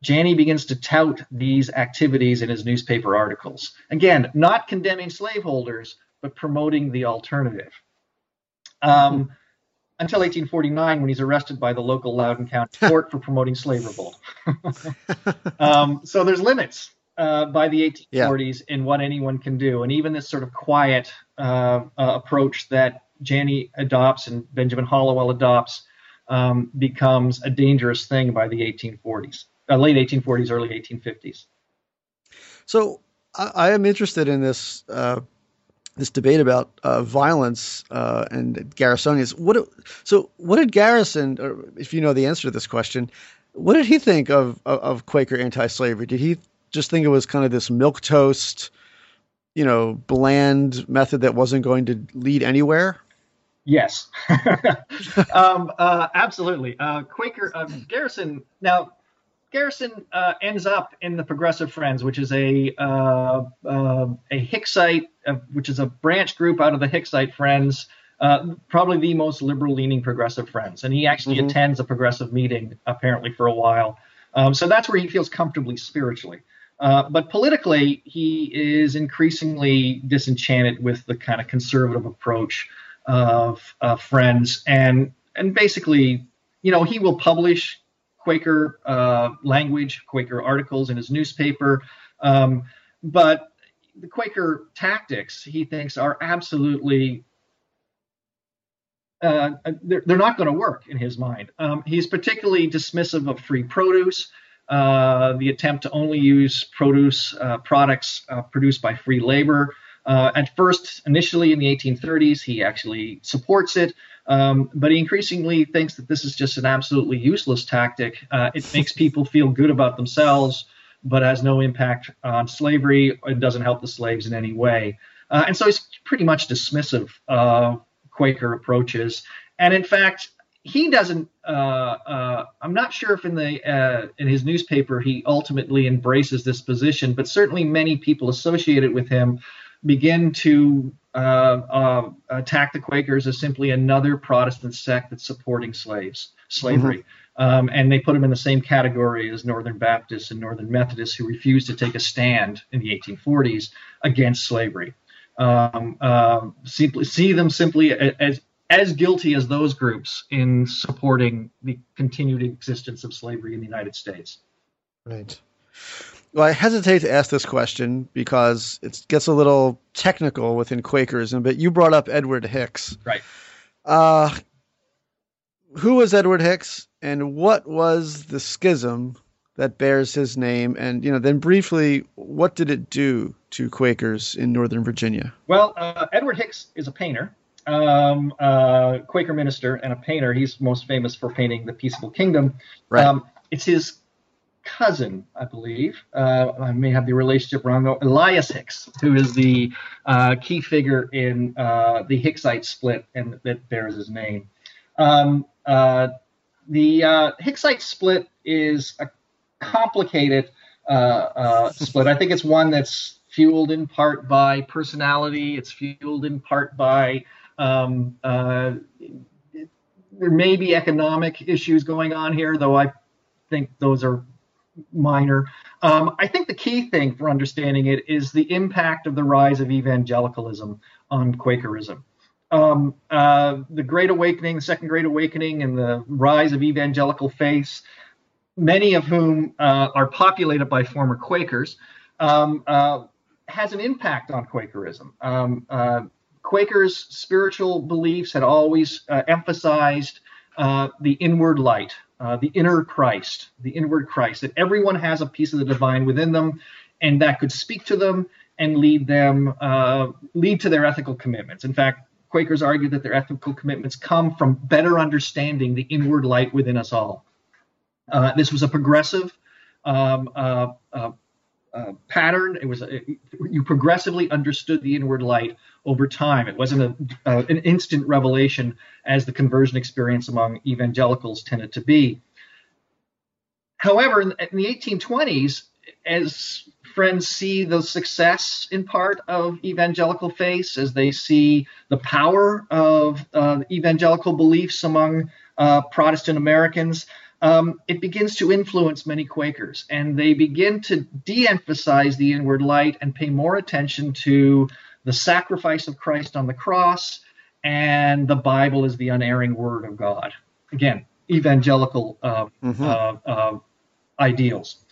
Janney begins to tout these activities in his newspaper articles. Again, not condemning slaveholders, but promoting the alternative. Um, until 1849, when he's arrested by the local Loudoun County Court for promoting slave revolt. um, so there's limits uh, by the 1840s yeah. in what anyone can do, and even this sort of quiet uh, uh, approach that Janney adopts and Benjamin Hallowell adopts um, becomes a dangerous thing by the 1840s uh, late 1840s, early 1850s. So I, I am interested in this uh, this debate about uh, violence uh, and Garrisonians. What so what did Garrison, or if you know the answer to this question, what did he think of of, of Quaker anti-slavery? Did he just think it was kind of this milk toast, you know, bland method that wasn't going to lead anywhere? Yes, um, uh, absolutely. Uh, Quaker uh, Garrison. Now, Garrison uh, ends up in the Progressive Friends, which is a uh, uh, a Hicksite, uh, which is a branch group out of the Hicksite Friends, uh, probably the most liberal-leaning Progressive Friends, and he actually mm-hmm. attends a Progressive meeting apparently for a while. Um, so that's where he feels comfortably spiritually. Uh, but politically, he is increasingly disenchanted with the kind of conservative approach of uh, Friends, and and basically, you know, he will publish Quaker uh, language, Quaker articles in his newspaper, um, but the Quaker tactics he thinks are absolutely uh, they're, they're, not going to work in his mind. Um, he's particularly dismissive of free produce, the attempt to only use produce uh, products uh, produced by free labor. Uh, at first, initially in the 1830s, he actually supports it, um, but he increasingly thinks that this is just an absolutely useless tactic. Uh, it makes people feel good about themselves, but has no impact on slavery and doesn't help the slaves in any way. and so he's pretty much dismissive of Quaker approaches. And in fact, he doesn't. Uh, uh, I'm not sure if in the uh, in his newspaper he ultimately embraces this position, but certainly many people associated with him begin to uh, uh, attack the Quakers as simply another Protestant sect that's supporting slaves, slavery. Mm-hmm. Um, and they put them in the same category as Northern Baptists and Northern Methodists who refused to take a stand in the 1840s against slavery um, uh, simply see them simply as as guilty as those groups in supporting the continued existence of slavery in the United States. Right. Well, I hesitate to ask this question because it gets a little technical within Quakerism, but you brought up Edward Hicks. Right. Uh, who was Edward Hicks, and what was the schism that bears his name? And you know, then briefly, what did it do to Quakers in Northern Virginia? Well, uh, Edward Hicks is a painter, um, uh, Quaker minister, and a painter. He's most famous for painting the Peaceable Kingdom. Right. Um, it's his cousin, I believe. Uh, I may have the relationship wrong though. Elias Hicks, who is the uh, key figure in uh, the Hicksite split, and that bears his name. Um, uh, the uh, Hicksite split is a complicated uh, split. I think it's one that's fueled in part by personality. It's fueled in part by um, uh, there may be economic issues going on here, though I think those are minor. Um, I think the key thing for understanding it is the impact of the rise of evangelicalism on Quakerism. Um, uh, the Great Awakening, the Second Great Awakening, and the rise of evangelical faiths, many of whom uh, are populated by former Quakers, um, uh, has an impact on Quakerism. Quakers' spiritual beliefs had always uh, emphasized uh, the inward light, uh, the inner Christ, the inward Christ, that everyone has a piece of the divine within them, and that could speak to them and lead them uh, lead to their ethical commitments. In fact, Quakers argue that their ethical commitments come from better understanding the inward light within us all. Uh, this was a progressive um, uh, pattern. It was a, you progressively understood the inward light over time. It wasn't a, uh, an instant revelation as the conversion experience among evangelicals tended to be. However, in, in the 1820s, as friends see the success in part of evangelical faith, as they see the power of uh, evangelical beliefs among uh, Protestant Americans, um, it begins to influence many Quakers, and they begin to de emphasize the inward light and pay more attention to the sacrifice of Christ on the cross and the Bible is the unerring word of God. Again, evangelical uh, mm-hmm. uh, uh, ideals.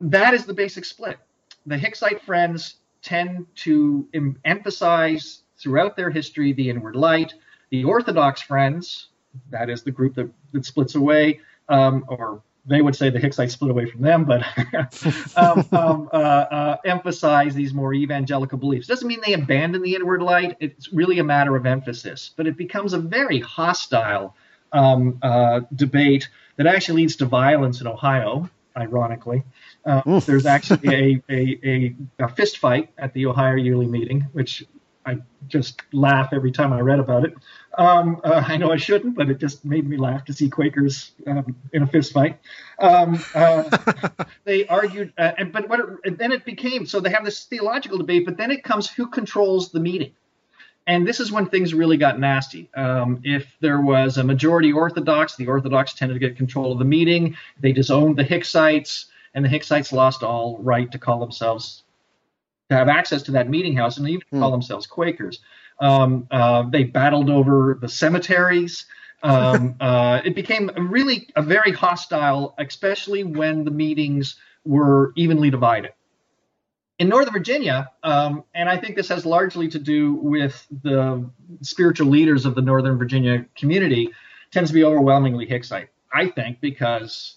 That is the basic split. The Hicksite friends tend to em- emphasize throughout their history the inward light. The Orthodox friends, that is the group that, that splits away, um, or they would say the Hicksites split away from them, but um, um, uh, uh, emphasize these more evangelical beliefs. Doesn't mean they abandon the inward light. It's really a matter of emphasis. But it becomes a very hostile um, uh, debate that actually leads to violence in Ohio, ironically. Uh, there's actually a, a, a, a fist fight at the Ohio yearly meeting, which I just laugh every time I read about it. Um, uh, I know I shouldn't, but it just made me laugh to see Quakers um, in a fist fight. Um, uh, they argued, uh, and, but what it, then it became so they have this theological debate, but then it comes who controls the meeting. And this is when things really got nasty. Um, if there was a majority Orthodox, the Orthodox tended to get control of the meeting. They disowned the Hicksites. and the Hicksites lost all right to call themselves to have access to that meeting house and even call themselves Quakers. Um, uh, they battled over the cemeteries. Um, uh, it became really a very hostile, especially when the meetings were evenly divided. In Northern Virginia, um, and I think this has largely to do with the spiritual leaders of the Northern Virginia community, tends to be overwhelmingly Hicksite. I think because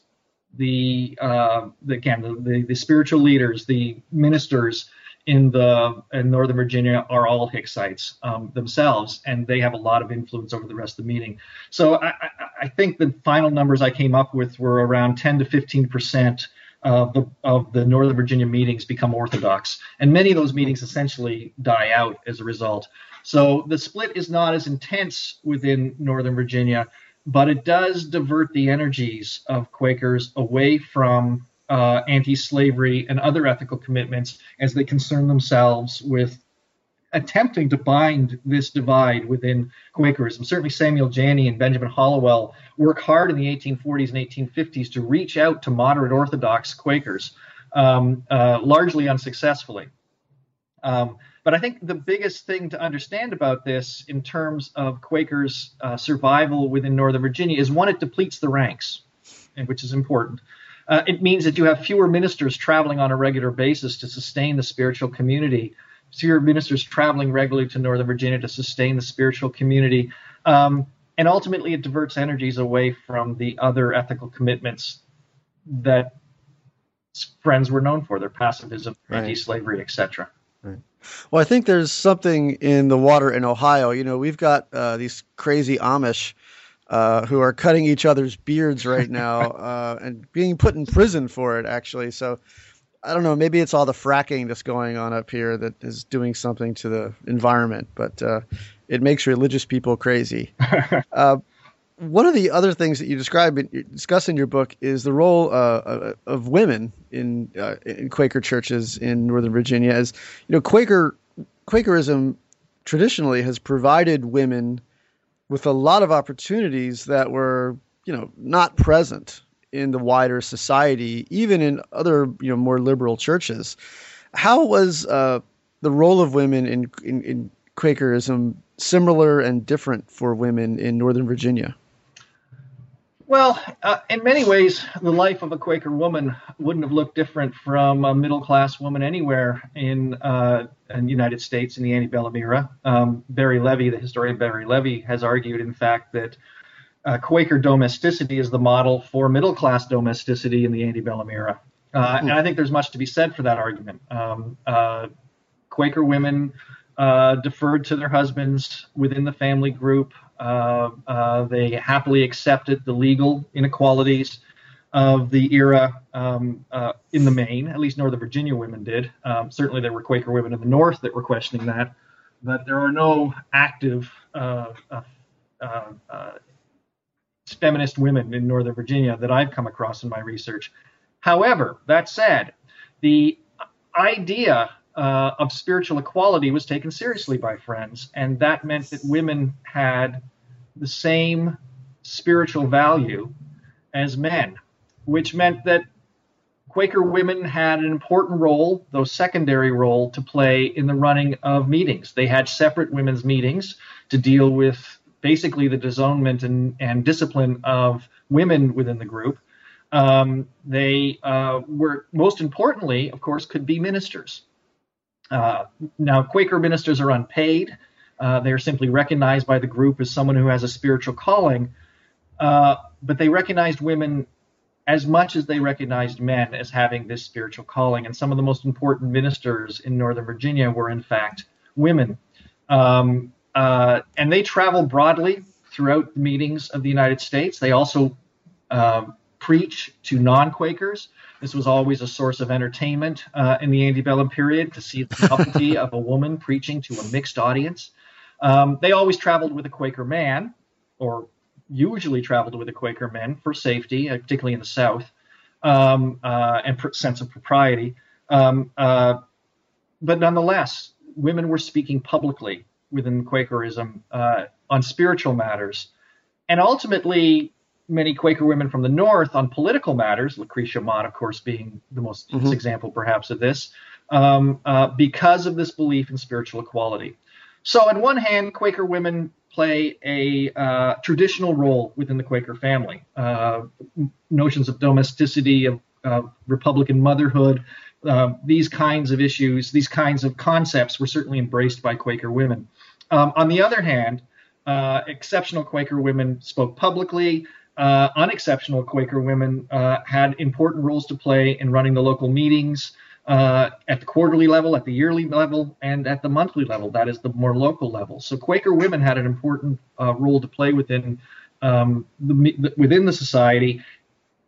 the, uh, the again the, the, the spiritual leaders, the ministers in the in Northern Virginia are all Hicksites um, themselves, and they have a lot of influence over the rest of the meeting. So I, I, I think the final numbers I came up with were around 10 to 15 percent of the of the Northern Virginia meetings become Orthodox, and many of those meetings essentially die out as a result. So the split is not as intense within Northern Virginia, but it does divert the energies of Quakers away from uh, anti-slavery and other ethical commitments as they concern themselves with attempting to bind this divide within Quakerism. Certainly, Samuel Janney and Benjamin Hallowell work hard in the 1840s and 1850s to reach out to moderate Orthodox Quakers, um, uh, largely unsuccessfully. Um, but I think the biggest thing to understand about this in terms of Quakers' uh, survival within Northern Virginia is one, it depletes the ranks, which is important. Uh, it means that you have fewer ministers traveling on a regular basis to sustain the spiritual community, fewer ministers traveling regularly to Northern Virginia to sustain the spiritual community. Um, and ultimately, it diverts energies away from the other ethical commitments that friends were known for their pacifism, right. anti slavery, etc. Right. Well, I think there's something in the water in Ohio. You know, we've got uh, these crazy Amish uh, who are cutting each other's beards right now uh, and being put in prison for it, actually. So I don't know. Maybe it's all the fracking that's going on up here that is doing something to the environment, but uh, it makes religious people crazy. Uh, one of the other things that you describe in, discuss in your book is the role uh, of women in in Quaker churches in Northern Virginia. As you know, Quaker Quakerism traditionally has provided women with a lot of opportunities that were, you know, not present in the wider society, even in other, you know, more liberal churches. How was uh, the role of women in, in, in Quakerism similar and different for women in Northern Virginia? Well, uh, in many ways, the life of a Quaker woman wouldn't have looked different from a middle class woman anywhere in, uh, in the United States in the antebellum era. Um, Barry Levy, the historian Barry Levy, has argued, in fact, that uh, Quaker domesticity is the model for middle class domesticity in the antebellum era. Uh, and I think there's much to be said for that argument. Um, uh, Quaker women uh, deferred to their husbands within the family group. Uh, uh, they happily accepted the legal inequalities of the era um, uh, in the main, at least Northern Virginia women did. Um, certainly, there were Quaker women in the North that were questioning that, but there are no active uh, uh, feminist women in Northern Virginia that I've come across in my research. However, that said, the idea uh, of spiritual equality was taken seriously by Friends, and that meant that women had the same spiritual value as men, which meant that Quaker women had an important role, though secondary role, to play in the running of meetings. They had separate women's meetings to deal with basically the disownment and, and discipline of women within the group. Um, they uh, were, most importantly, of course, could be ministers. Uh, now, Quaker ministers are unpaid. Uh, they are simply recognized by the group as someone who has a spiritual calling, uh, but they recognized women as much as they recognized men as having this spiritual calling. And some of the most important ministers in Northern Virginia were, in fact, women. Um, uh, and they traveled broadly throughout the meetings of the United States. They also uh, preach to non Quakers. This was always a source of entertainment uh, in the antebellum period to see the novelty of a woman preaching to a mixed audience. Um, they always traveled with a Quaker man, or usually traveled with a Quaker man for safety, uh, particularly in the South, um, uh, and pr- sense of propriety. Um, uh, but nonetheless, women were speaking publicly within Quakerism uh, on spiritual matters. And ultimately, many Quaker women from the North on political matters, Lucretia Mott, of course, being the most mm-hmm. example perhaps of this, um, uh, because of this belief in spiritual equality. So, on one hand, Quaker women play a uh, traditional role within the Quaker family. Uh, notions of domesticity, of uh, Republican motherhood, uh, these kinds of issues, these kinds of concepts were certainly embraced by Quaker women. Um, on the other hand, uh, exceptional Quaker women spoke publicly. Uh, unexceptional Quaker women had important roles to play in running the local meetings, uh, at the quarterly level, at the yearly level, and at the monthly level. That is the more local level. So Quaker women had an important uh, role to play within um, the, within the society,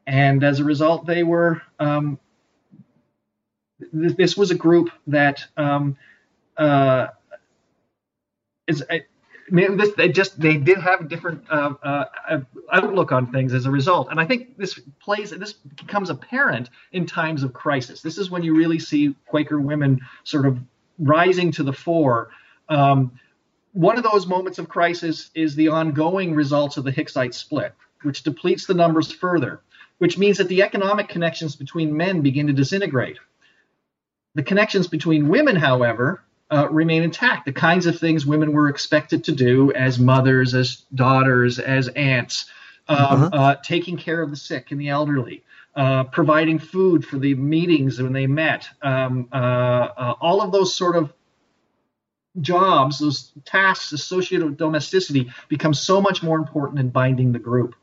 and as a result, they were. Um, th- this was a group that um, uh, is mean, this, they just they did have a different uh, uh, outlook on things as a result, and I think this plays this becomes apparent in times of crisis. This is when you really see Quaker women sort of rising to the fore. Um, one of those moments of crisis is the ongoing results of the Hicksite split, which depletes the numbers further, which means that the economic connections between men begin to disintegrate. The connections between women, however, uh, remain intact. The kinds of things women were expected to do as mothers, as daughters, as aunts, um, uh-huh. uh, taking care of the sick and the elderly, uh, providing food for the meetings when they met, um, uh, uh, all of those sort of jobs, those tasks associated with domesticity become so much more important in binding the group.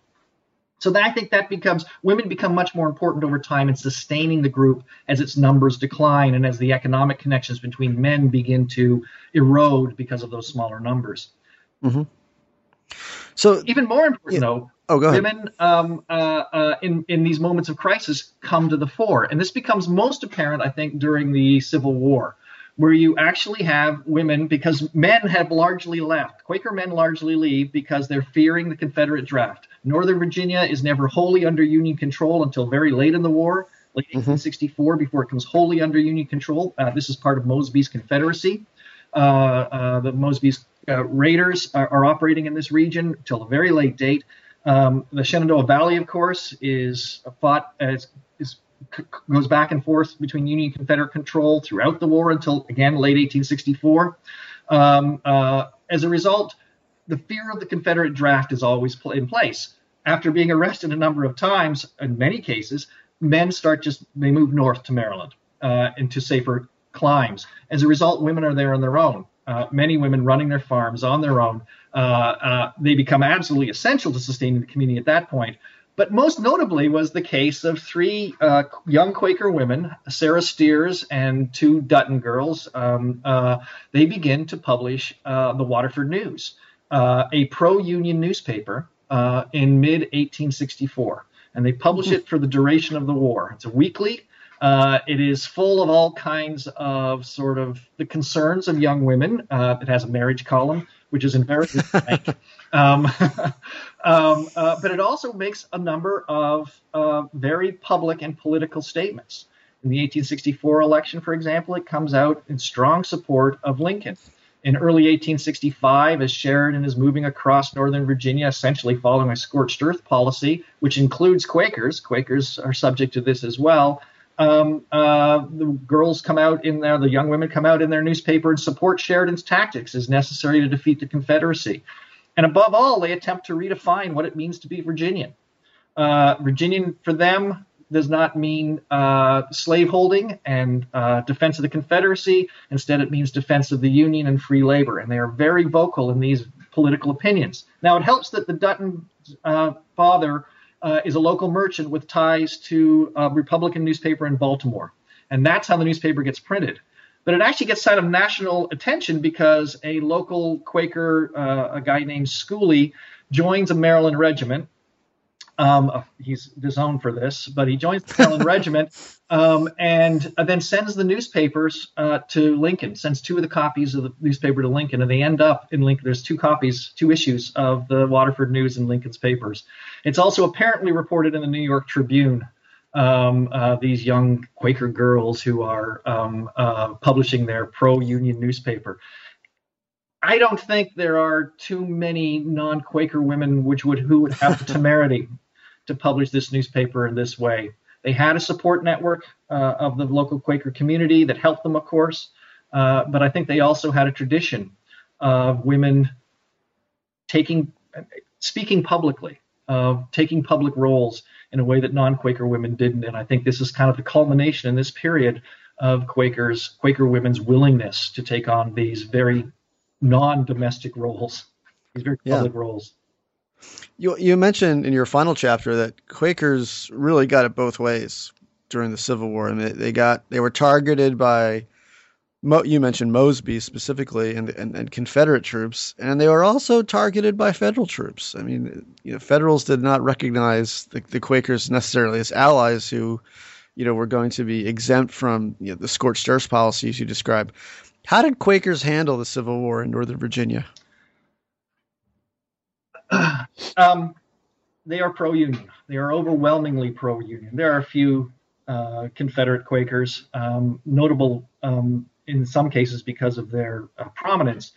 So that, I think that becomes women become much more important over time in sustaining the group as its numbers decline and as the economic connections between men begin to erode because of those smaller numbers. Mm-hmm. So even more important yeah. though, oh, women um, uh, uh, in in these moments of crisis come to the fore, and this becomes most apparent, I think, during the Civil War where you actually have women, because men have largely left. Quaker men largely leave because they're fearing the Confederate draft. Northern Virginia is never wholly under Union control until very late in the war, late 1864, mm-hmm. before it comes wholly under Union control. Uh, this is part of Mosby's Confederacy. Uh, uh, the Mosby's uh, raiders are, are, operating in this region until a very late date. Um, the Shenandoah Valley, of course, is fought as is goes back and forth between Union and Confederate control throughout the war until again late 1864. Um, uh, as a result, the fear of the Confederate draft is always in place. After being arrested a number of times, in many cases, men start just they move north to Maryland uh, into safer climes. As a result, women are there on their own. Uh, many women running their farms on their own. Uh, uh they become absolutely essential to sustaining the community at that point. But most notably was the case of three uh, young Quaker women, Sarah Steers and two Dutton girls. Um, uh, they begin to publish uh, the Waterford News, uh, a pro union newspaper, uh, in mid 1864. And they publish it for the duration of the war. It's a weekly. Uh, it is full of all kinds of sort of the concerns of young women. it has a marriage column, which is invariably blank. Um, um, uh, but it also makes a number of uh, very public and political statements. In the 1864 election, for example, it comes out in strong support of Lincoln. In early 1865, as Sheridan is moving across northern Virginia, essentially following a scorched earth policy, which includes Quakers, Quakers are subject to this as well. Um, uh, the girls come out in there, the young women come out in their newspaper and support Sheridan's tactics as necessary to defeat the Confederacy. And above all, they attempt to redefine what it means to be Virginian. Uh, Virginian for them does not mean uh, slaveholding and uh, defense of the Confederacy. Instead, it means defense of the Union and free labor. And they are very vocal in these political opinions. Now, it helps that the Dutton uh, father uh, is a local merchant with ties to a Republican newspaper in Baltimore. And that's how the newspaper gets printed. But it actually gets kind of national attention because a local Quaker, uh, a guy named Schooley, joins a Maryland regiment. Um, he's disowned for this, but he joins the Maryland regiment um, and then sends the newspapers uh, to Lincoln, sends two of the copies of the newspaper to Lincoln, and they end up in Lincoln. There's two copies, two issues of the Waterford News in Lincoln's papers. It's also apparently reported in the New York Tribune um, uh, these young Quaker girls who are um, uh, publishing their pro-union newspaper. I don't think there are too many non-Quaker women which would who would have the temerity to publish this newspaper in this way. They had a support network uh, of the local Quaker community that helped them, of course, uh, but I think they also had a tradition of women taking, speaking publicly, of taking public roles in a way that non-Quaker women didn't. And I think this is kind of the culmination in this period of Quakers, Quaker women's willingness to take on these very non-domestic roles, these very public yeah. roles. You you mentioned in your final chapter that Quakers really got it both ways during the Civil War, and they, they got they were targeted by Mo, you mentioned Mosby specifically and, and, and, Confederate troops, and they were also targeted by Federal troops. I mean, you know, Federals did not recognize the, the Quakers necessarily as allies who, you know, were going to be exempt from you know, the scorched earth policies you describe. How did Quakers handle the Civil War in Northern Virginia? Um, they are pro-union. They are overwhelmingly pro-union. There are a few uh, Confederate Quakers, um, notable um, in some cases because of their uh, prominence,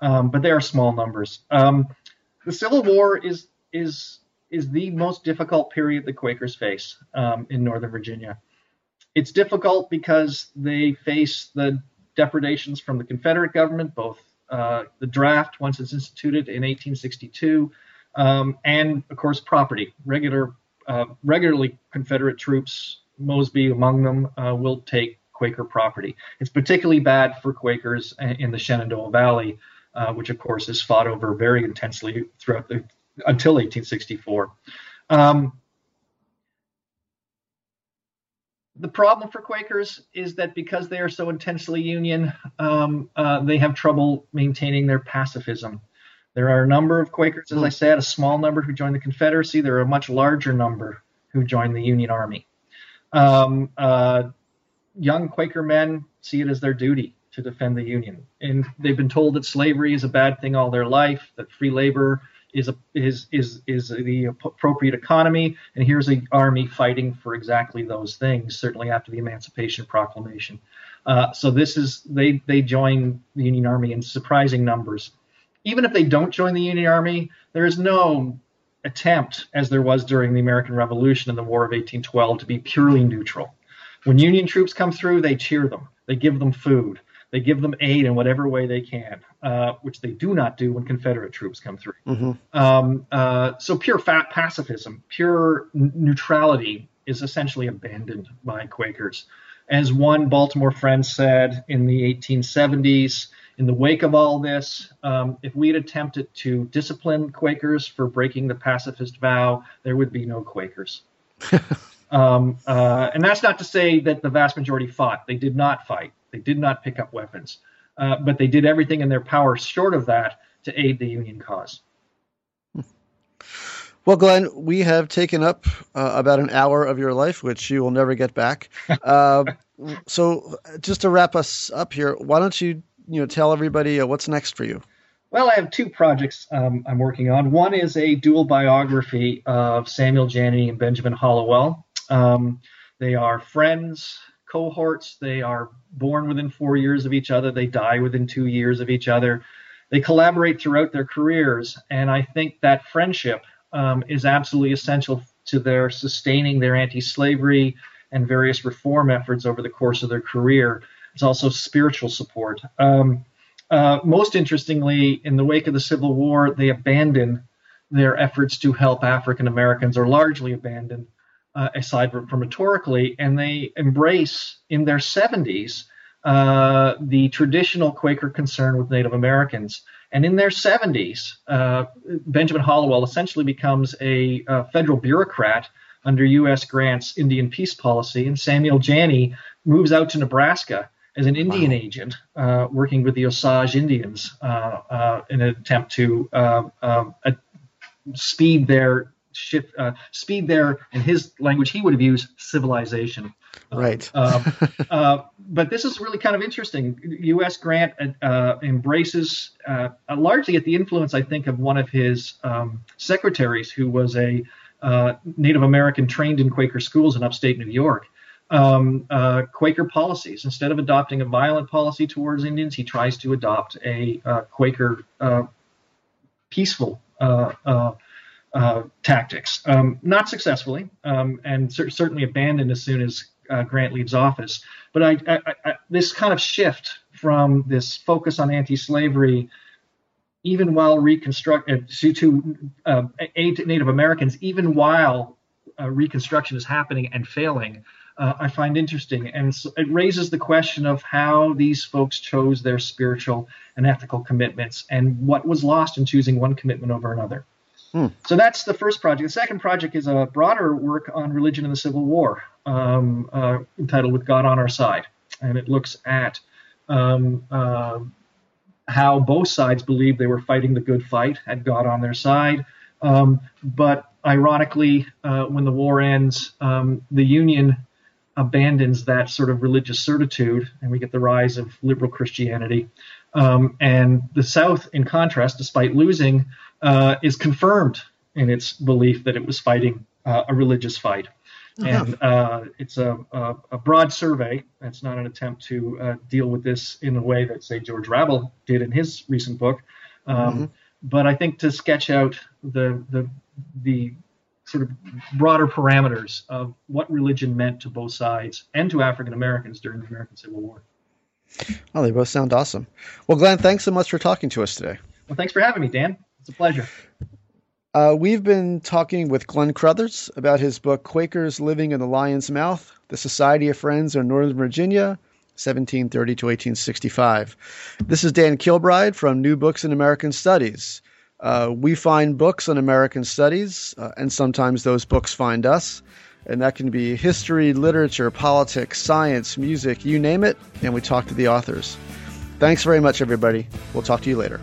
um, but they are small numbers. Um, the Civil War is is is the most difficult period the Quakers face um, in Northern Virginia. It's difficult because they face the depredations from the Confederate government, both uh, the draft once it's instituted in 1862, um, and of course property. Regular, uh, regularly Confederate troops, Mosby among them, uh, will take Quaker property. It's particularly bad for Quakers in the Shenandoah Valley, uh, which of course is fought over very intensely throughout the until 1864. Um, the problem for Quakers is that because they are so intensely Union, um, uh, they have trouble maintaining their pacifism. There are a number of Quakers, as I said, a small number who joined the Confederacy. There are a much larger number who joined the Union Army. Um, uh, young Quaker men see it as their duty to defend the Union. And they've been told that slavery is a bad thing all their life, that free labor is a, is is is the appropriate economy, and here's an army fighting for exactly those things. Certainly after the Emancipation Proclamation. Uh, so this is they they join the Union Army in surprising numbers. Even if they don't join the Union Army, there is no attempt, as there was during the American Revolution and the War of 1812, to be purely neutral. When Union troops come through, they cheer them. They give them food. They give them aid in whatever way they can, uh, which they do not do when Confederate troops come through. Mm-hmm. Um, uh, so pure fat pacifism, pure n- neutrality is essentially abandoned by Quakers. As one Baltimore friend said in the 1870s, in the wake of all this, um, if we had attempted to discipline Quakers for breaking the pacifist vow, there would be no Quakers. Um, uh, and that's not to say that the vast majority fought. They did not fight. They did not pick up weapons. Uh, but they did everything in their power, short of that, to aid the Union cause. Well, Glenn, we have taken up uh, about an hour of your life, which you will never get back. Uh, so, just to wrap us up here, why don't you, you know, tell everybody uh, what's next for you? Well, I have two projects um, I'm working on. One is a dual biography of Samuel Janney and Benjamin Hallowell. Um, they are friends, cohorts. They are born within four years of each other. They die within two years of each other. They collaborate throughout their careers, and I think that friendship um, is absolutely essential to their sustaining their anti-slavery and various reform efforts over the course of their career. It's also spiritual support. Um, uh, most interestingly, in the wake of the Civil War, they abandoned their efforts to help African Americans, or largely abandoned uh, aside from, rhetorically, and they embrace in their 70s uh, the traditional Quaker concern with Native Americans. And in their 70s, uh, Benjamin Hallowell essentially becomes a, a, federal bureaucrat under U.S. Grant's Indian peace policy, and Samuel Janney moves out to Nebraska as an Indian wow. agent, uh, working with the Osage Indians uh, uh, in an attempt to speed their shift uh, speed there in his language he would have used civilization. Right. Uh, uh, but this is really kind of interesting. U.S. Grant uh, embraces uh, largely at the influence i think of one of his um, secretaries who was a uh, native american trained in quaker schools in upstate new york. Um, quaker policies. Instead of adopting a violent policy towards indians he tries to adopt a quaker peaceful uh, tactics, um, not successfully, um, and cer- certainly abandoned as soon as uh, Grant leaves office. But I, I, I, this kind of shift from this focus on anti-slavery, even while reconstruct uh, to, uh, aid Native Americans, even while uh, Reconstruction is happening and failing, I find interesting, and so it raises the question of how these folks chose their spiritual and ethical commitments, and what was lost in choosing one commitment over another. Hmm. So that's the first project. The second project is a broader work on religion in the Civil War, um, uh, entitled "With God on Our Side," and it looks at um, uh, how both sides believed they were fighting the good fight, had God on their side. Um, but ironically, uh, when the war ends, um, the Union abandons that sort of religious certitude, and we get the rise of liberal Christianity. Um, and the South, in contrast, despite losing, uh, is confirmed in its belief that it was fighting uh, a religious fight. Uh-huh. And uh, it's a, a, a, broad survey. It's not an attempt to uh, deal with this in a way that, say, George Rable did in his recent book. Um, mm-hmm. But I think to sketch out the, the, the sort of broader parameters of what religion meant to both sides and to African Americans during the American Civil War. Oh, they both sound awesome. Well, Glenn, thanks so much for talking to us today. Well, thanks for having me, Dan. It's a pleasure. Uh, we've been talking with Glenn Crothers about his book Quakers Living in the Lion's Mouth The Society of Friends in Northern Virginia, 1730 to 1865. This is Dan Kilbride from New Books in American Studies. Uh, we find books on American studies, uh, and sometimes those books find us. And that can be history, literature, politics, science, music, you name it, and we talk to the authors. Thanks very much, everybody. We'll talk to you later.